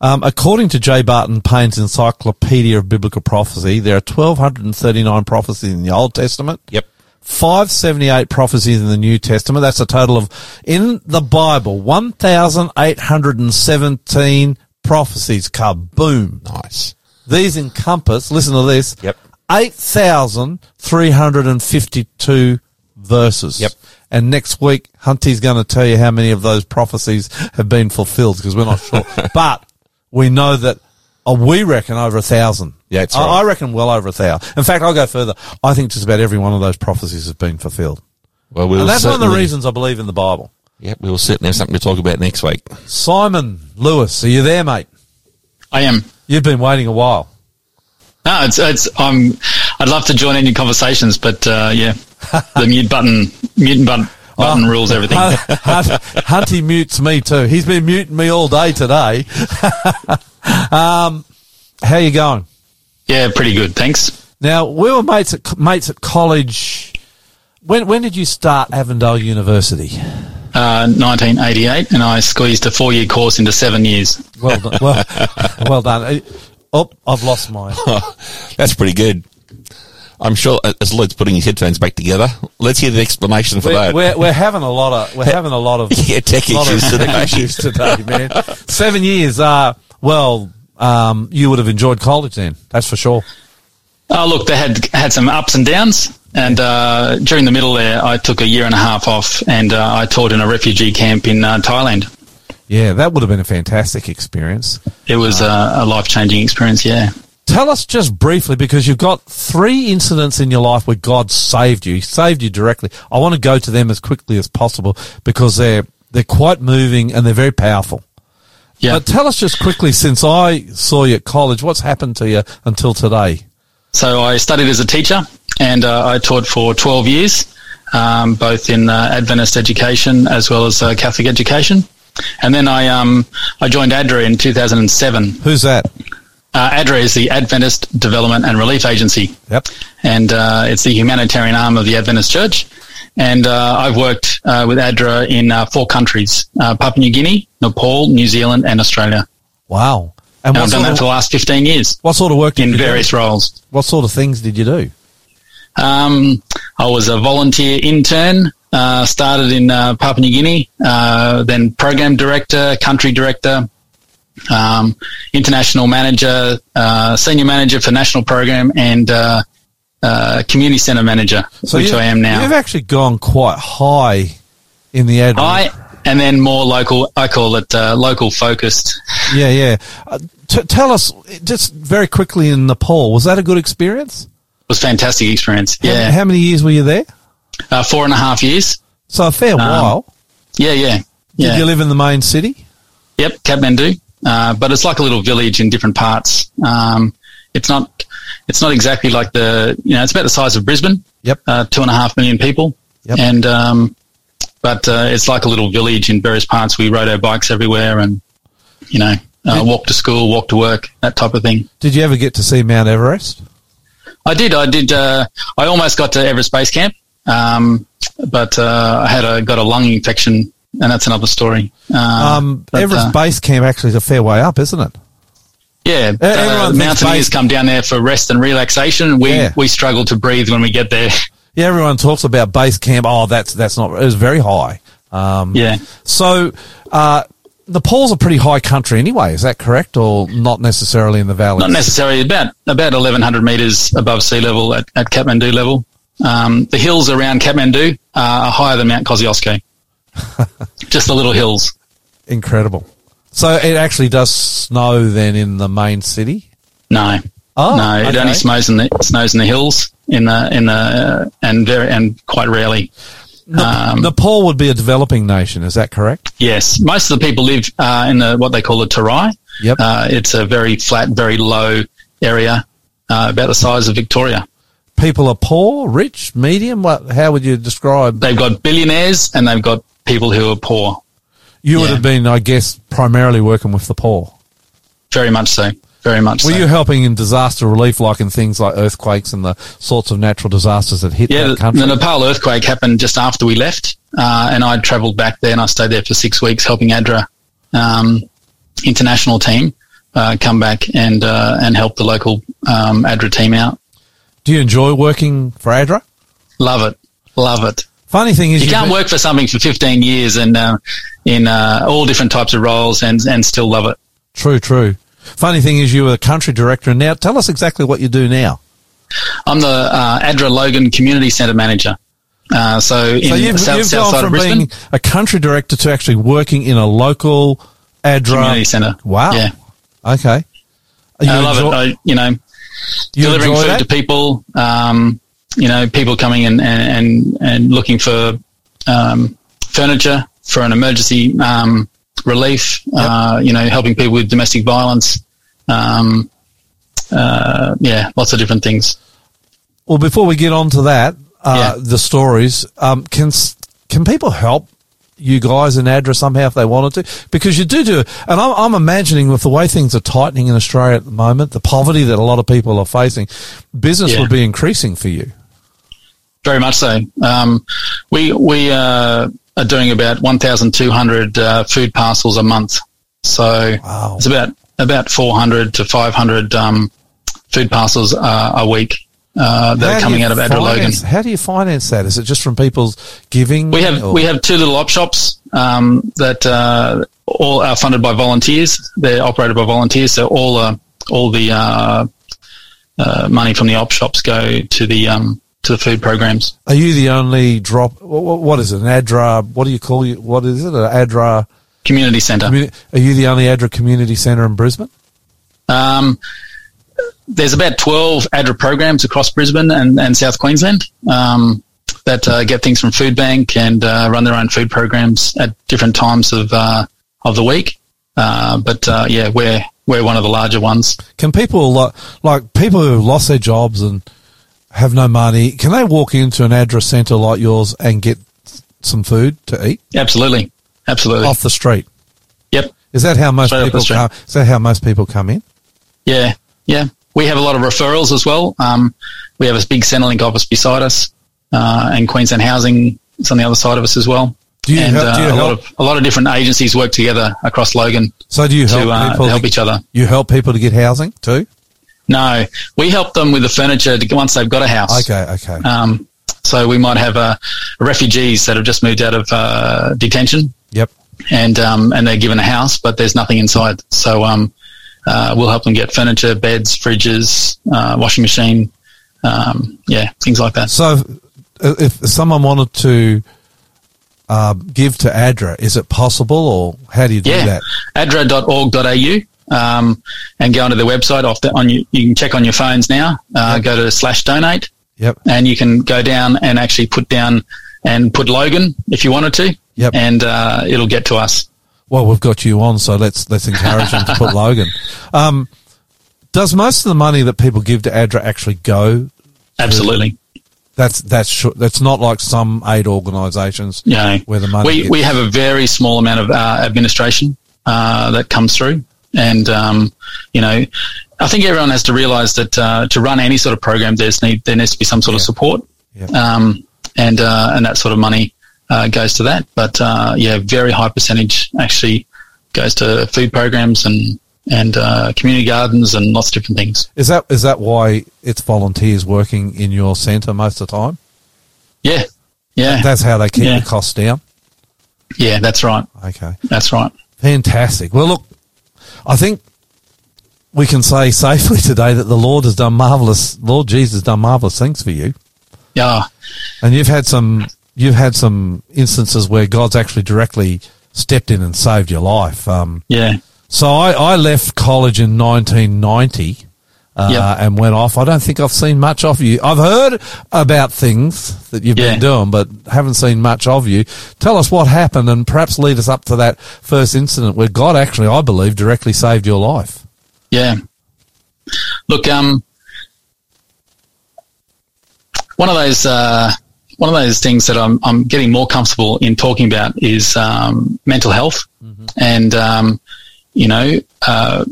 Um, according to J. Barton Payne's Encyclopedia of Biblical Prophecy, there are 1,239 prophecies in the Old Testament. Yep. 578 prophecies in the New Testament. That's a total of, in the Bible, 1,817 prophecies. Kaboom. Nice. These encompass, listen to this. Yep. 8,352 verses. Yep. And next week, Hunty's going to tell you how many of those prophecies have been fulfilled because we're not sure. but we know that, uh, we reckon over a thousand. Yeah, that's I, right. I reckon well over a thousand. In fact, I'll go further. I think just about every one of those prophecies has been fulfilled. Well, we'll and that's one of the reasons I believe in the Bible. Yep, we will certainly have something to talk about next week. Simon Lewis, are you there, mate? I am. You've been waiting a while. No, it's it's. I'm. I'd love to join in your conversations, but uh, yeah, the mute button, mute button, button Oh. rules everything. Hunt, Hunt, Hunty mutes me too. He's been muting me all day today. um, how you going? yeah, pretty good. Thanks. Now we were mates at mates at college. When when did you start Avondale University? Uh, 1988, and I squeezed a four-year course into seven years. Well done. Well, well done. Oh, I've lost mine. That's pretty good. I'm sure uh, as Lloyd's putting his headphones back together, let's hear the explanation for We're, that. we're, we're having a lot of we're having a lot of Yeah, tech lot of issues today. issues today, man. Seven years. Uh, well, um, you would have enjoyed college then. That's for sure. Oh, look, they had had some ups and downs, and uh, during the middle there, I took a year and a half off, and uh, I taught in a refugee camp in uh, Thailand. Yeah, that would have been a fantastic experience. It was uh, a life-changing experience. Yeah. Tell us just briefly because you've got three incidents in your life where God saved you. He saved you directly. I want to go to them as quickly as possible because they're they're quite moving and they're very powerful. Yeah. But tell us just quickly, since I saw you at college, what's happened to you until today? So I studied as a teacher, and uh, I taught for 12 years, um, both in uh, Adventist education as well as uh, Catholic education. And then I um, I joined ADRA in 2007. Who's that? Uh, ADRA is the Adventist Development and Relief Agency, Yep. and uh, it's the humanitarian arm of the Adventist Church. And uh, I've worked uh, with ADRA in uh, four countries: uh, Papua New Guinea, Nepal, New Zealand, and Australia. Wow. And And I've done that of, for the last 15 years what sort of work did in various do? roles. What sort of things did you do? Um, I was a volunteer intern. Uh, started in uh, Papua New Guinea, uh, then program director, country director, um, international manager, uh, senior manager for national program, and uh, uh, community centre manager, which I am now. You've actually gone quite high in the ad. I and then more local. I call it uh, local focused. Yeah, yeah. Uh, t- tell us just very quickly in Nepal. Was that a good experience? It was a fantastic experience. Yeah, How, many years were you there? uh, four and a half years. So a fair while. Yeah, yeah, Did you live in the main city? Yep, Kathmandu. Uh, but it's like a little village in different parts. Um, it's not, it's not exactly like the, you know, it's about the size of Brisbane. Yep. Uh, two and a half million people. Yep. And, um, but, uh, it's like a little village in various parts. We rode our bikes everywhere and, you know, uh, walk to school, walk to work, that type of thing. Did you ever get to see Mount Everest? I did. I did. Uh, I almost got to Everest Base Camp, um, but uh, I had a got a lung infection, and that's another story. Uh, Um, but, Everest uh, Base Camp actually is a fair way up, isn't it? yeah, uh, mountaineers come down there for rest and relaxation. We Yeah. we struggle to breathe when we get there. Yeah, everyone talks about base camp. Oh, that's that's not. It was very high. Um, yeah, So, uh, Nepal's a pretty high country anyway. Is that correct, or not necessarily in the valley? not necessarily about about eleven hundred meters above sea level at, at Kathmandu level. Um, the hills around Kathmandu are higher than Mount Kosciuszko. Just the little hills. Incredible. So it actually does snow then in the main city. No, Oh, no, it only snows in the snows in the hills in the in the uh, and very and quite rarely. Um, Nepal would be a developing nation. Is that correct? Yes, most of the people live uh, in the what they call the Terai. Yep. Uh, it's a very flat, very low area, uh, about the size of Victoria. People are poor, rich, medium. What? How would you describe? They've got billionaires and they've got people who are poor. You would have been, I guess, primarily working with the poor. Very much so. Very much so. Were so. you helping in disaster relief, like in things like earthquakes and the sorts of natural disasters that hit yeah, that the, country? the Nepal earthquake happened just after we left, uh, and I travelled back there and I stayed there for six weeks helping ADRA. um, international team uh, come back and uh, and help the local um, ADRA team out. Do you enjoy working for ADRA? Love it, love it. Funny thing is, You can't work for something for 15 years and uh, in uh, all different types of roles and and still love it. True, true. Funny thing is, you were a country director, and now tell us exactly what you do now. I'm the uh, ADRA Logan Community Centre manager. Uh, so in So you've, south, you've gone from being a country director to actually working in a local ADRA community centre. Wow. Yeah, Okay. You I love enjoy- it. I, you know, You delivering food that? to people. Um, you know, people coming in and and, and looking for um, furniture for an emergency um, relief. Uh, you know, helping people with domestic violence. Um, uh, yeah, lots of different things. Well, before we get on to that, uh, Yeah. the stories, um, can can people help you guys in ADRA somehow if they wanted to? Because you do do, it. and I'm, I'm imagining with the way things are tightening in Australia at the moment, the poverty that a lot of people are facing, business Yeah. would be increasing for you. Very much so. Um, we we uh, are doing about 1,200 uh, food parcels a month. So Wow. it's about about 400 to 500 um, food parcels uh, a week uh, that are coming out of Adra Logan. How do you finance that? Is it just from people's giving? We have or- we have two little op shops um, that uh, all are funded by volunteers. They're operated by volunteers, so all uh, all the uh, uh, money from the op shops go to the um, to the food programs. Are you the only drop? What, what is it? An ADRA? What do you call you? What is it? An ADRA? Community centre. Communi- Are you the only ADRA community centre in Brisbane? Um, there's about 12 ADRA programs across Brisbane and, and South Queensland um, that uh, get things from Food Bank and uh, run their own food programs at different times of uh, of the week. Uh, but uh, yeah, we're we're one of the larger ones. Can people like, like people who have lost their jobs and have no money? Can they walk into an ADRA centre like yours and get some food to eat Absolutely, absolutely. off the street? Yep. Is that how most Straight people come? Is that how most people come in? Yeah, yeah. We have a lot of referrals as well. Um, we have a big Centrelink office beside us, uh, and Queensland Housing is on the other side of us as well. Do you and help- do you uh, a help- lot of a lot of different agencies work together across Logan So do you help to, uh, people to help each other. You help people to get housing too. No, we help them with the furniture to, once they've got a house. Okay, okay. Um, so we might have uh, refugees that have just moved out of uh, detention, yep. and um, and they're given a house, but there's nothing inside. So um, uh, we'll help them get furniture, beds, fridges, uh, washing machine, um, yeah, things like that. So, uh, if someone wanted to uh, give to ADRA, is it possible, or how do you do Yeah, that? adra.org.au um, and go onto their website. Off the, on you, you can check on your phones now. Uh, Go to slash donate, Yep. and you can go down and actually put down and put Logan if you wanted to. Yep. And uh, it'll get to us. Well, we've got you on, so let's let's encourage them to put Logan. Um, does most of the money that people give to ADRA actually go? Absolutely. That's that's that's not like some aid organisations Yeah. where the money. we, gets- we have a very small amount of uh, administration uh, that comes through. And, um, you know, I think everyone has to realise that uh, to run any sort of program, there's need, there needs to be some sort of support. Yeah. Um, and, uh, and that sort of money uh, goes to that. But, uh, yeah, very high percentage actually goes to food programs and, and uh, community gardens and lots of different things. is that is that why it's volunteers working in your centre most of the time? Yeah. Yeah. That's how they keep Yeah. the costs down. yeah, that's right. Okay. That's right. Fantastic. Well, look, I think we can say safely today that the Lord has done marvelous. Lord Jesus has done marvelous things for you, Yeah. and you've had some. You've had some instances where God's actually directly stepped in and saved your life. Um, Yeah. so I, I left college in 1990 uh, Yep. and went off. I don't think I've seen much of you. I've heard about things that you've been doing, but haven't seen much of you. Tell us what happened and perhaps lead us up to that first incident where God actually, I believe, directly saved your life. Yeah. Look, um, one of those uh, one of those things that I'm I'm getting more comfortable in talking about is um, mental health, and um, you know, uh,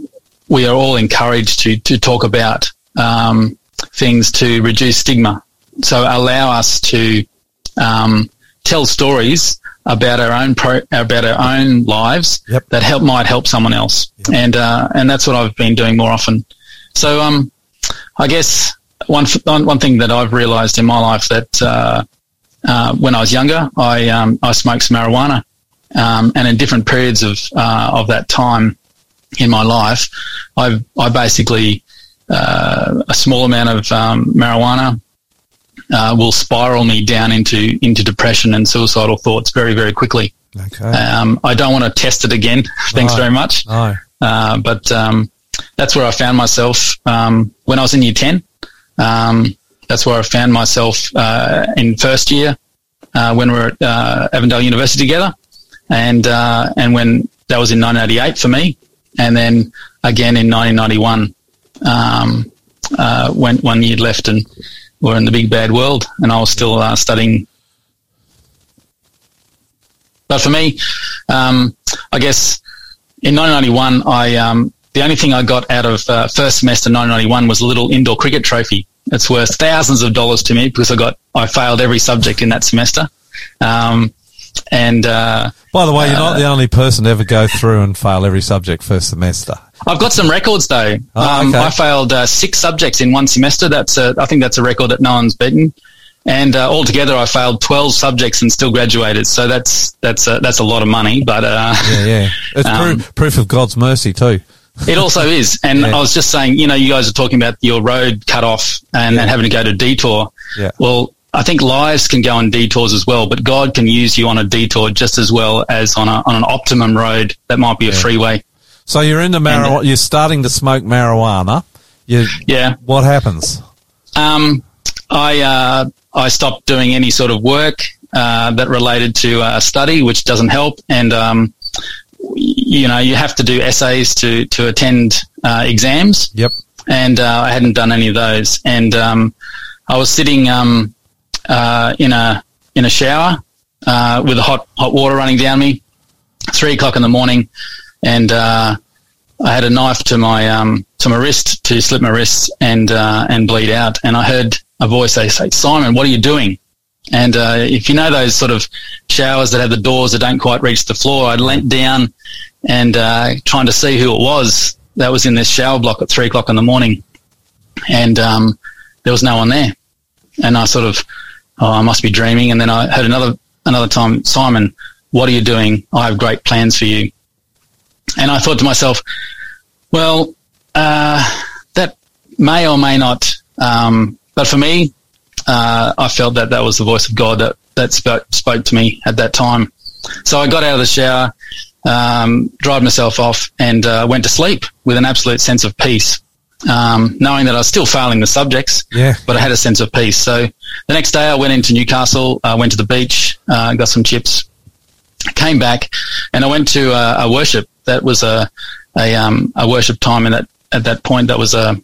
we are all encouraged to to talk about um, things to reduce stigma. So allow us to um, tell stories about our own pro, about our own lives Yep. that help might help someone else, and uh, and that's what I've been doing more often. So um, I guess one one one thing that I've realised in my life that uh, uh, when I was younger, I um, I smoked some marijuana, um, and in different periods of uh, of that time in my life, I I basically uh, a small amount of um, marijuana uh, will spiral me down into into depression and suicidal thoughts very very quickly. Okay. Um, I don't want to test it again. Thanks No. very much. no. Uh, but um, that's where I found myself um, when I was in year 10. Um, that's where I found myself uh, in first year uh, when we were at uh, Avondale University together. And, uh, and when that was in 1988 for me. And then again in 1991 um, uh, when one year left and we're in the big bad world. And I was still uh, studying. But for me, um, I guess in 1991, I um, the only thing I got out of uh, first semester 1991 was a little indoor cricket trophy. It's worth thousands of dollars to me because I got I failed every subject in that semester. Um, and uh, By the way, you're not the only person to ever go through and fail every subject first semester. I've got some records though. Oh, um, okay. I failed uh, six subjects in one semester. That's a, I think that's a record that no one's beaten. And uh, altogether, I failed twelve subjects and still graduated. So that's that's a, that's a lot of money. But uh, Yeah, yeah. It's Um, proof, proof of God's mercy too. It also is. And Yeah. I was just saying, you know, you guys are talking about your road cut off and, and having to go to detour. Yeah. Well, I think lives can go on detours as well, but God can use you on a detour just as well as on a, on an optimum road that might be a freeway. So you're into marijuana. You're starting to smoke marijuana. You, Yeah. What happens? Um, I, uh, I stopped doing any sort of work, uh, that related to, uh, study, which doesn't help. And, um, you know, you have to do essays to, to attend, uh, exams. Yep. and uh, I hadn't done any of those. And um, I was sitting um, uh, in a in a shower uh, with hot hot water running down me, three o'clock in the morning, and uh, I had a knife to my um, to my wrist to slit my wrists and uh, and bleed out. And I heard a voice say, say Simon, what are you doing? And uh, if you know those sort of showers that have the doors that don't quite reach the floor, I leant down and uh, trying to see who it was that was in this shower block at three o'clock in the morning, and um, there was no one there. And I sort of, oh, I must be dreaming. And then I heard another another time, Simon, what are you doing? I have great plans for you. And I thought to myself, well, uh, that may or may not, um, but for me, uh, I felt that that was the voice of God that that spoke spoke to me at that time. So I got out of the shower, um, dried myself off, and uh, went to sleep with an absolute sense of peace, um, knowing that I was still failing the subjects, Yeah. but I had a sense of peace. So the next day, I went into Newcastle, uh, went to the beach, uh, got some chips, came back, and I went to uh, a worship. That was a a, um, a worship time, and that at that point, that was a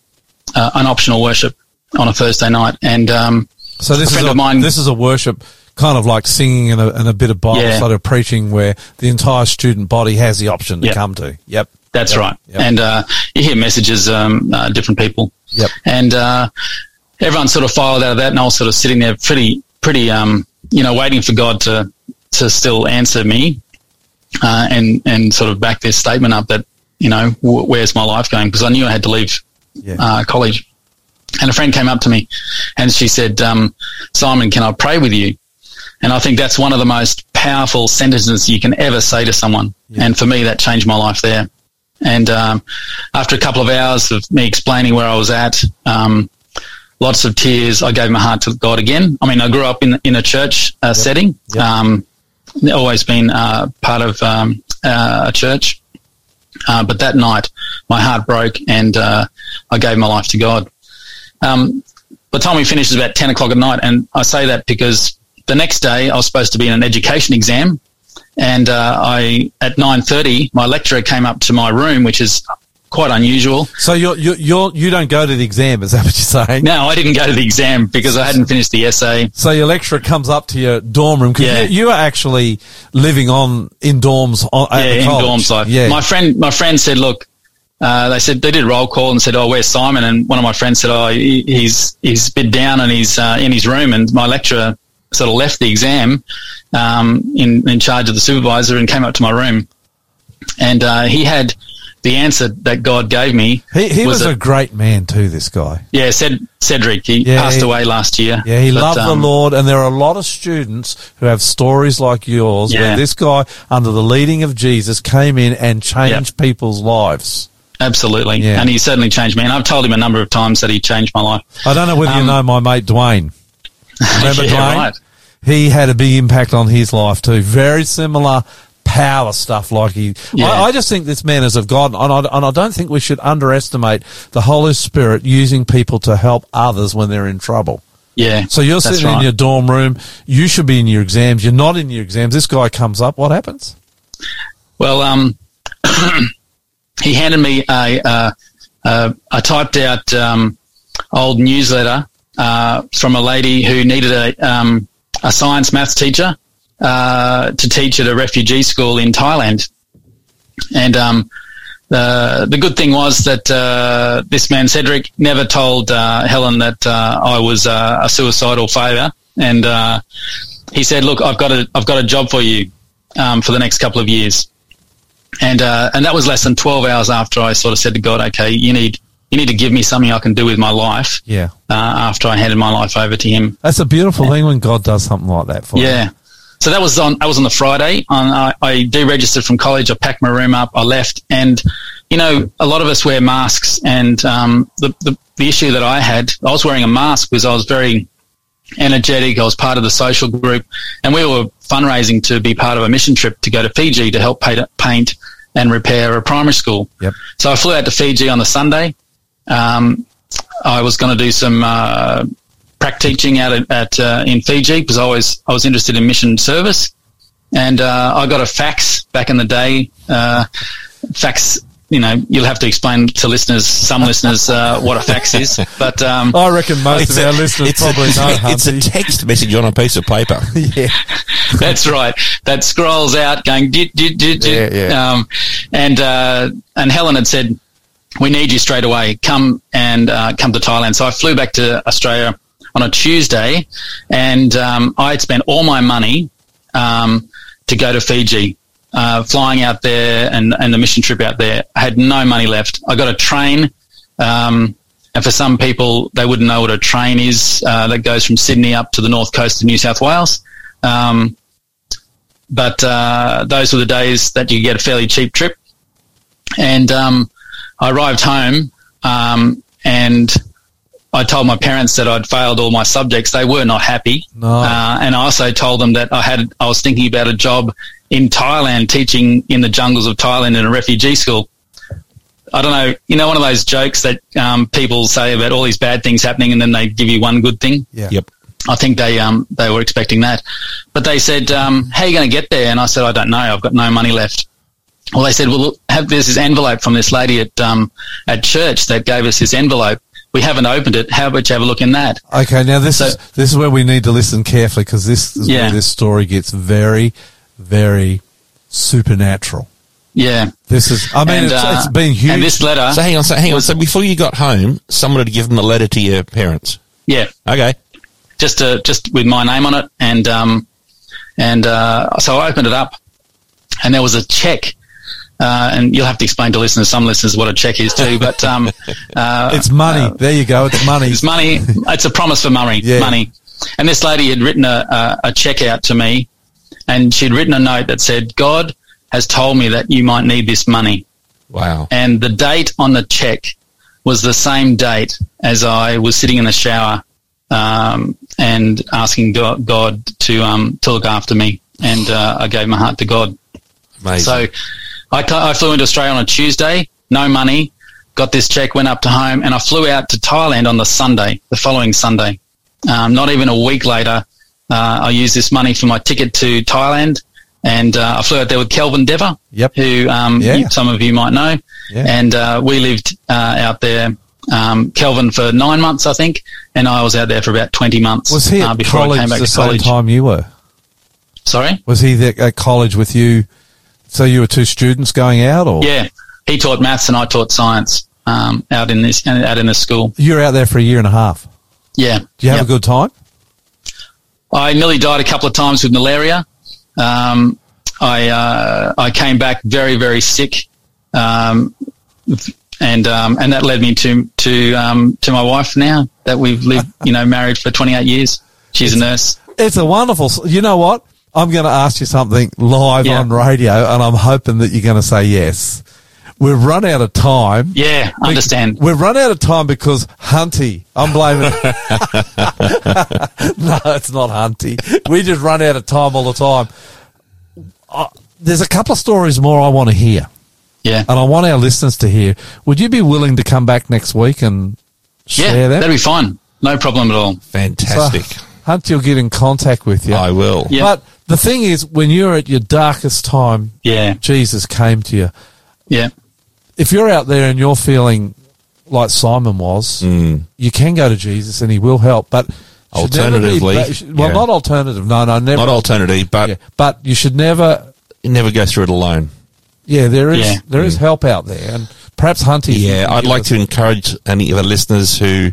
uh, an optional worship on a Thursday night, and um, So this A is a, of mine- this is a worship, kind of like singing and a, and a bit of Bible Yeah. sort of preaching, where the entire student body has the option to Yeah. come to. Yep. That's Yep. right. Yep. And uh, you hear messages, um, uh, different people. Yep. And uh, everyone sort of filed out of that, and I was sort of sitting there, pretty, pretty, um, you know, waiting for God to to still answer me, uh, and and sort of back this statement up that you know w- where's my life going because I knew I had to leave Yeah. uh, college. And a friend came up to me, and she said, um, "Simon, can I pray with you?" And I think that's one of the most powerful sentences you can ever say to someone. And for me, that changed my life there. And um, after a couple of hours of me explaining where I was at, um, lots of tears, I gave my heart to God again. I mean, I grew up in in a church uh, setting. Um, always been uh, part of um, uh, a church. Uh, but that night, my heart broke, and uh, I gave my life to God. Um, by the time we finished, it was about ten o'clock at night, and I say that because the next day I was supposed to be in an education exam, and uh, I at nine thirty, my lecturer came up to my room, which is quite unusual. So you're, you're, you're, you don't go to the exam, is that what you're saying? No, I didn't go to the exam because I hadn't finished the essay. So your lecturer comes up to your dorm room because Yeah. you, you are actually living on in dorms on, at yeah, in dorms life. Yeah, My friend, my friend said, look, uh, they said they did a roll call and said, oh, where's Simon? And one of my friends said, oh, he, he's he's a bit down and he's uh, in his room. And my lecturer sort of left the exam um, in in charge of the supervisor and came up to my room, and uh, he had the answer that God gave me. He, he was, that- a great man too. This guy. yeah, Ced- Cedric. He Yeah, passed he- away last year. Yeah, he But, loved um, the Lord, and there are a lot of students who have stories like yours, where Yeah. this guy, under the leading of Jesus, came in and changed people's lives. Absolutely, Yeah. and he certainly changed me. And I've told him a number of times that he changed my life. I don't know whether you Um, know my mate Dwayne. Remember Yeah, Dwayne? right. He had a big impact on his life too. Very similar power stuff like he. Yeah. I, I just think this man is of God, and I, and I don't think we should underestimate the Holy Spirit using people to help others when they're in trouble. Yeah. So you're sitting in your dorm room. You should be in your exams. You're not in your exams. This guy comes up. What happens? Well, um, he handed me a, uh, uh, a typed out um, old newsletter uh, from a lady who needed a, um, a science maths teacher uh, to teach at a refugee school in Thailand. And um, the the good thing was that uh, this man Cedric never told uh, Helen that uh, I was a suicidal failure, and uh, he said, "Look, I've got a I've got a job for you um, for the next couple of years." and and that was less than twelve hours after I sort of said to God, "Okay, you need you need to give me something I can do with my life." Yeah. Uh, after I handed my life over to Him, That's a beautiful thing when God does something like that for you. yeah. So that was on that was on the Friday. On I, I deregistered from college. I packed my room up. I left, and you know, a lot of us wear masks, and um, the, the the issue that I had, I was wearing a mask because I was very energetic. I was part of the social group, and we were fundraising to be part of a mission trip to go to Fiji to help paint, paint and repair a primary school. Yep. So I flew out to Fiji on the Sunday. Um, I was going to do some uh, prac teaching out at, at uh, in Fiji because I was I was interested in mission service, and uh, I got a fax back in the day. Uh, fax, you know, you'll have to explain to listeners, some listeners, uh, what a fax is. But um, I reckon most of our listeners it's probably a, know. It's a text message on a piece of paper. yeah. That's right. That scrolls out, going dit, dit, dit, dit. Yeah, yeah. Um, and uh, and Helen had said, "We need you straight away. Come and uh, come to Thailand." So I flew back to Australia on a Tuesday, and um, I had spent all my money um, to go to Fiji. Uh, flying out there and, and the mission trip out there, I had no money left. I got a train, um, and for some people, they wouldn't know what a train is. Uh, that goes from Sydney up to the north coast of New South Wales. Um, but uh, those were the days that you get a fairly cheap trip. And um, I arrived home, um, and I told my parents that I'd failed all my subjects. They were not happy, No. uh, and I also told them that I had I was thinking about a job in Thailand, teaching in the jungles of Thailand in a refugee school. I don't know, you know, one of those jokes that um, people say about all these bad things happening, and then they give you one good thing. Yeah. Yep. I think they um they were expecting that, but they said, um, "How are you going to get there?" And I said, "I don't know. I've got no money left." Well, they said, "Well, look, have there's this envelope from this lady at um at church that gave us this envelope. We haven't opened it. How about you have a look in that?" Okay, now this So- is this is where we need to listen carefully because this is Yeah. where this story gets very, very supernatural. Yeah, This is, I mean, And, it's, uh, it's been huge. And this letter, So hang on, so hang on. So before you got home, someone had given the letter to your parents. yeah, Okay. just to, just with my name on it, and um, and uh, so I opened it up, and there was a check. Uh, and you'll have to explain to listeners, some listeners, what a check is too. But um, uh, it's money. there you go. It's money. It's money. It's a promise for money. Yeah. Money. And this lady had written a, a, a check out to me, and she'd written a note that said, "God has told me that you might need this money." Wow. And the date on the check was the same date as I was sitting in the shower um, and asking God, God to um, to look after me, and uh, I gave my heart to God. Amazing. So I, ca- I flew into Australia on a Tuesday, no money, got this check, went up to home, and I flew out to Thailand on the Sunday, the following Sunday. Um, not even a week later, uh, I used this money for my ticket to Thailand, and uh, I flew out there with Kelvin Dever, Yep. who um, Yeah. you- some of you might know, Yeah. and uh, we lived uh, out there. Um, Kelvin for nine months, I think, and I was out there for about twenty months was he uh, at before I college came back the to same college. time you were? Sorry, Was he at college with you? So you were two students going out, or yeah, he taught maths and I taught science um, out in this out in this school. you were out there for a year and a half? Yeah. Do you have Yep. a good time? I nearly died a couple of times with malaria. Um, I uh, I came back very very sick, um, and um, and that led me to to um, to my wife now that we've lived you know married for 28 years. She's a nurse. It's a wonderful. You know what? I'm going to ask you something live Yeah. on radio, and I'm hoping that you're going to say yes. We've run out of time. Yeah, understand. We've run out of time because Hunty. I'm blaming. no, it's not Hunty. We just run out of time all the time. Uh, there's a couple of stories more I want to hear, Yeah, and I want our listeners to hear. Would you be willing to come back next week and share yeah, that? that'd be fine. No problem at all. Fantastic. So, Hunty will get in contact with you. I will. Yeah. But the thing is, when you're at your darkest time, Yeah, Jesus came to you. yeah, If you're out there and you're feeling like Simon was, Mm. you can go to Jesus and he will help. But should never be- Alternatively, well, yeah. not alternative. No, no, never. Not alternative, but yeah, but you should never. you never go through it alone. Yeah, there is Yeah. there is help out there, and perhaps Hunty. Yeah, I'd like to encourage any of the listeners who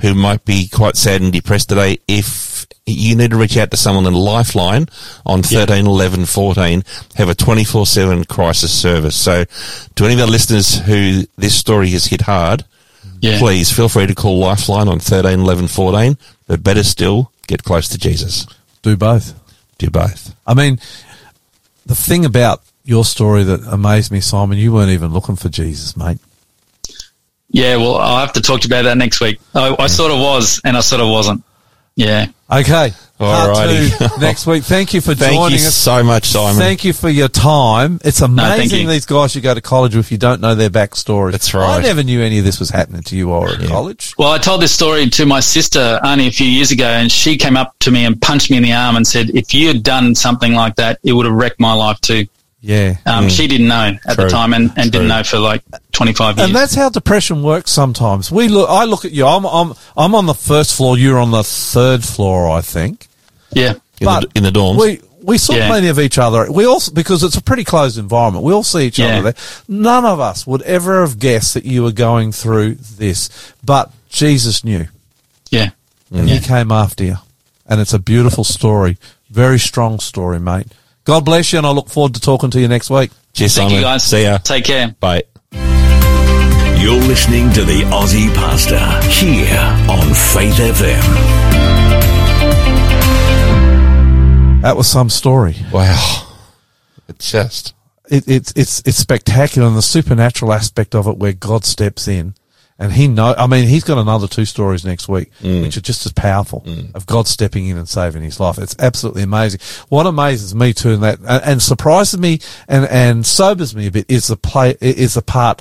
who might be quite sad and depressed today. If you need to reach out to someone in Lifeline on 13, 11, 14, have a 24 7 crisis service. So, to any of our listeners who this story has hit hard, yeah. please feel free to call Lifeline on 13, 11, 14, but better still, get close to Jesus. do both. Do both. I mean, the thing about your story that amazed me, Simon, you weren't even looking for Jesus, mate. Yeah, well, I'll have to talk to you about that next week. I, I sort of was, and I sort of wasn't. Yeah. Okay. Part Alrighty. next week. Thank you for Thank joining you us. so much, Simon. Thank you for your time. It's amazing you. these guys you go to college with. You don't know their backstory. That's right. I never knew any of this was happening to you while you were at college. Well, I told this story to my sister only a few years ago, and she came up to me and punched me in the arm and said, "If you had done something like that, it would have wrecked my life too." Yeah. Um, She didn't know at True. the time, and, and True. didn't know for like twenty five years. And that's how depression works sometimes. We look, I look at you. I'm, I'm, I'm on the first floor. You're on the third floor, I think. yeah, in, the, in the dorms. We we saw Yeah. plenty of each other. We also because it's a pretty closed environment. We all see each Yeah. other there. None of us would ever have guessed that you were going through this, but Jesus knew, yeah, and He came after you, and it's a beautiful story. Very strong story, mate. God bless you, and I look forward to talking to you next week. Cheers, Thank Simon. you guys. See ya. Take care. Bye. You're listening to the Aussie Pastor here on Faith FM. That was some story. Wow. It's just. it, it's it's it's spectacular and the supernatural aspect of it where God steps in and he know I mean he's got another two stories next week mm. which are just as powerful mm. of God stepping in and saving his life. It's absolutely amazing. What amazes me too and that and, and surprises me and and sobers me a bit is the play is the part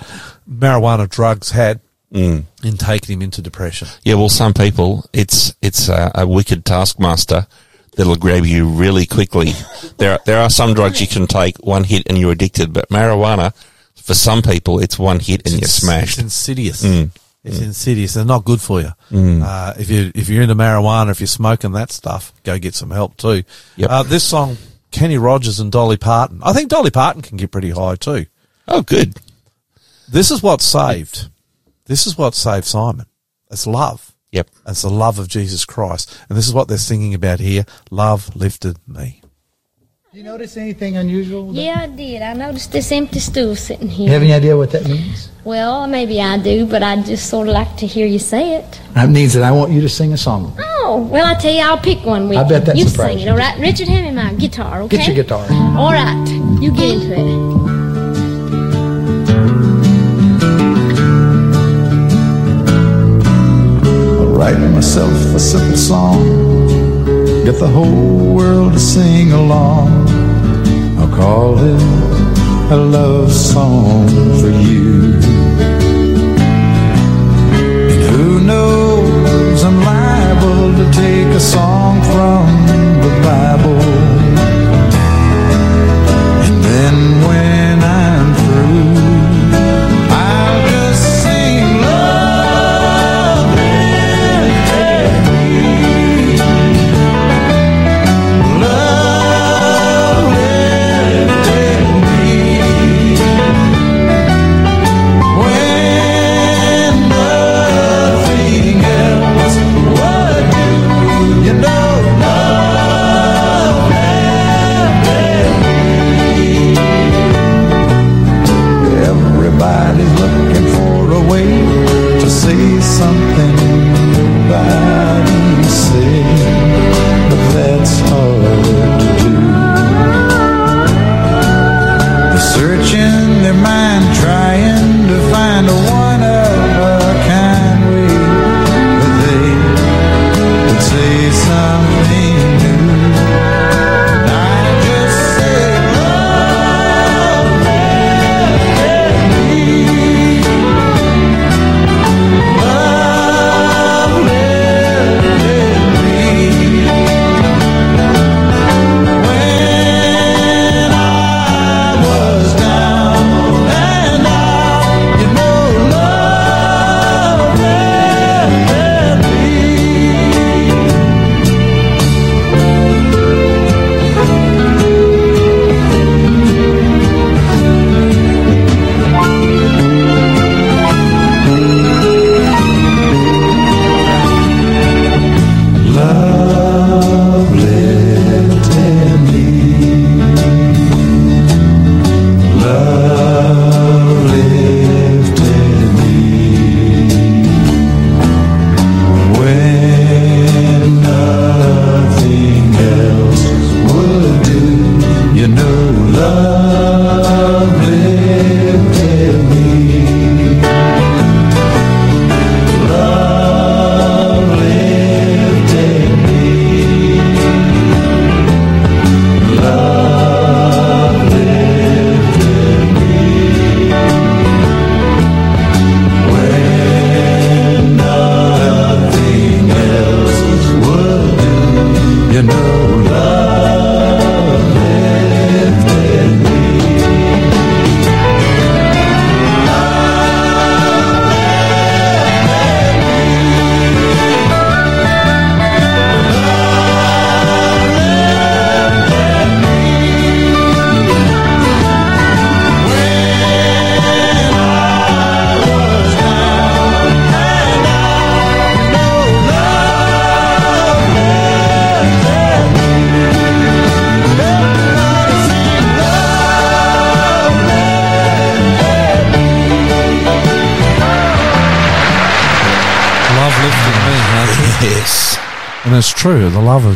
marijuana drugs had mm. in taking him into depression. Yeah, well, some people, it's it's a, a wicked taskmaster that'll grab you really quickly. There, are, there are some drugs you can take one hit and you're addicted, but marijuana, for some people, it's one hit and you're smashed. It's insidious. It's insidious. They're not good for you. Uh, if you if you're into marijuana, if you're smoking that stuff, go get some help too. Yep. Uh, this song, Kenny Rogers and Dolly Parton. I think Dolly Parton can get pretty high too. Oh, good. This is what saved. This is what saved Simon. It's love. Yep. It's the love of Jesus Christ, and this is what they're singing about here. Love lifted me. You notice anything unusual? Yeah, I did. I noticed this empty stool sitting here. You have any idea what that means? Well, maybe I do, but I'd just sort of like to hear you say it. That means that I want you to sing a song. Oh, well, I tell you, I'll pick one with I bet that you. You sing it, all right? Richard, hand me my guitar, okay? Get your guitar. All right, you get into it. I'll write myself a simple song, get the whole world to sing along. I'll call it a love song for you. And who knows, I'm liable to take a song from the Bible. And then when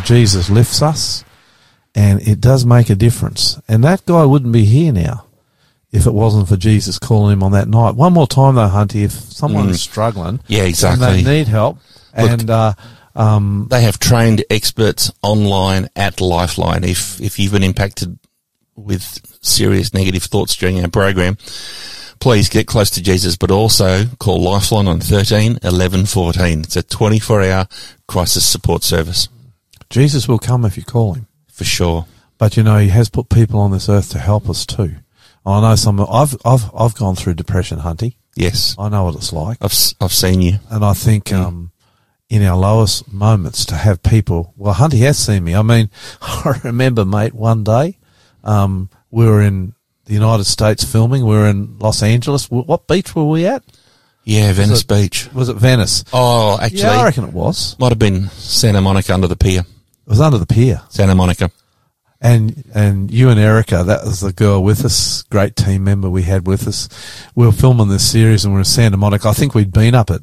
of Jesus lifts us, and it does make a difference. And that guy wouldn't be here now if it wasn't for Jesus calling him on that night. One more time, though, Hunty, if someone is struggling, Mm. Yeah, and they need help, Look- and uh, um, They have trained experts online at Lifeline. If if you've been impacted with serious negative thoughts during our program, please get close to Jesus, but also call Lifeline on 13 11 14. It's a 24 hour crisis support service Jesus will come if you call him. for sure. But you know, he has put people on this earth to help us too. I know some. I've I've I've gone through depression, Hunty. Yes. I know what it's like. I've, I've seen you. And I think um, in our lowest moments to have people. Well, Hunty has seen me. I mean, I remember, mate, one day um, we were in the United States filming. We were in Los Angeles. What beach were we at? Yeah, Venice it- Beach. Was it Venice? Oh, actually, yeah, I reckon it was. might have been Santa Monica under the pier. It was under the pier. Santa Monica. And and you and Erica, that was the girl with us, great team member we had with us. We were filming this series and we were in Santa Monica. I think we'd been up at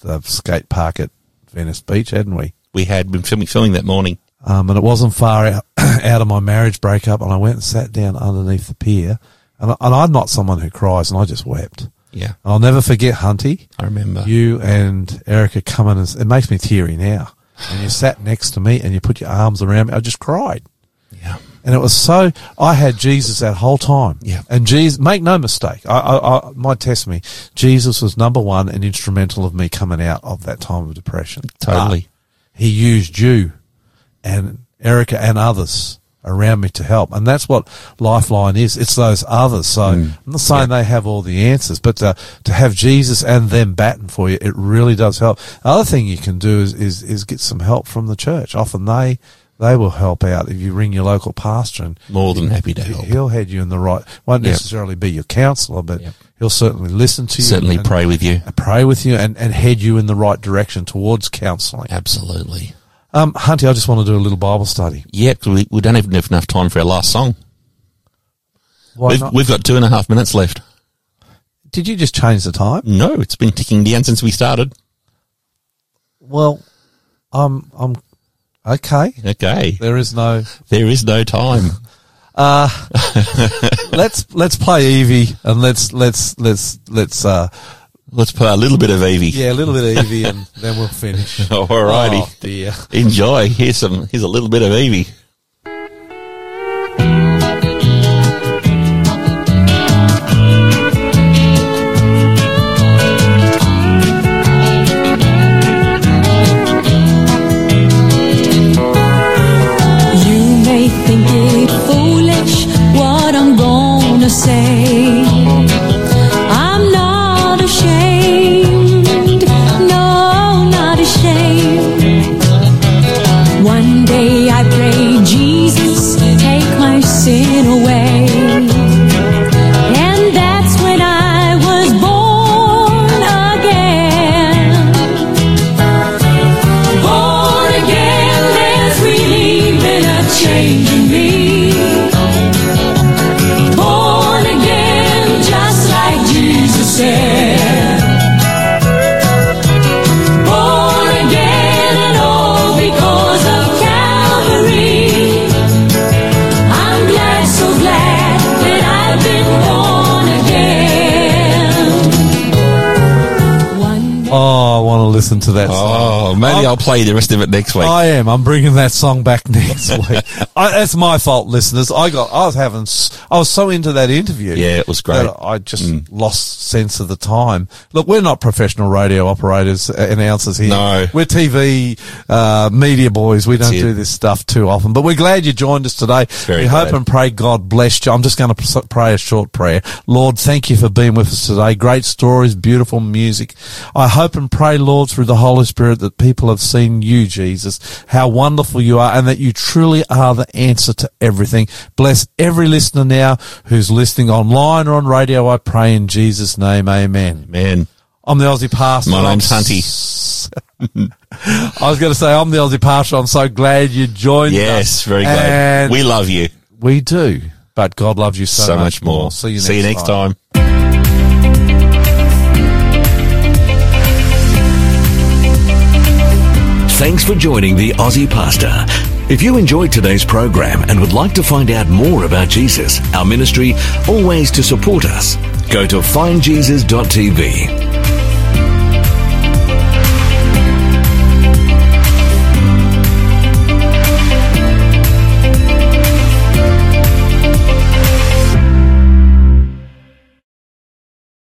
the skate park at Venice Beach, hadn't we? We had been filming, filming that morning. Um, and it wasn't far out, out of my marriage breakup, and I went and sat down underneath the pier. And, I, and I'm not someone who cries, and I just wept. Yeah, And I'll never forget Hunty. I remember. You and Erica coming, and it makes me teary now. And you sat next to me, and you put your arms around me. I just cried. yeah. And it was so, I had Jesus that whole time. Yeah. And Jesus, make no mistake, I, I, I, my testimony, Jesus was number one and instrumental of me coming out of that time of depression. Totally. But he used you and Erica and others around me to help. And that's what Lifeline is. It's those others. So mm. I'm not saying they have all the answers, but to, to have Jesus and them batting for you, it really does help. The other thing you can do is, is, is get some help from the church. Often they, they will help out if you ring your local pastor and More than happy to help. he'll head you in the right, won't Yep. necessarily be your counselor, but Yep. he'll certainly listen to you. Certainly pray with you. pray with you and, and head you in the right direction towards counselling. Absolutely. Um, Hunty, I just want to do a little Bible study. Yeah, we, we don't even have enough time for our last song. Why We've, not? we've got two and a half minutes left. Did you just change the time? No, it's been ticking down since we started. Well, I'm I'm okay. Okay. There is no. There is no time. Uh, let's let's play Evie and let's let's let's let's uh Let's play a little bit of Evie. yeah a little bit of Evie and then we'll finish. Alrighty. Oh dear. Enjoy. Here's some. Here's a little bit of Evie. Listen to that. song. Oh. Maybe I'll play the rest of it next week. I am. I'm bringing that song back next week. I, that's my fault, listeners. I got. I was having. I was so into that interview. Yeah, it was great. Mm. that I just lost sense of the time. Look, we're not professional radio operators, uh, announcers here. No. we're TV uh, media boys. We don't do this stuff too often. But we're glad you joined us today. Very we hope and pray God bless you. I'm just going to pray a short prayer. Lord, thank you for being with us today. Great stories, beautiful music. I hope and pray, Lord, through the Holy Spirit that people have seen you, Jesus, how wonderful you are and that you truly are the answer to everything. Bless every listener now who's listening online or on radio. I pray in Jesus' name. Amen. Man, I'm the Aussie Pastor. My name's Hunty. I was going to say I'm the Aussie Pastor. I'm so glad you joined us. yes, very glad. And We love you we do, but God loves you so, so, much more. See you next, See you next time. Thanks for joining the Aussie Pastor. If you enjoyed today's program and would like to find out more about Jesus, our ministry, or ways to support us, go to findjesus.tv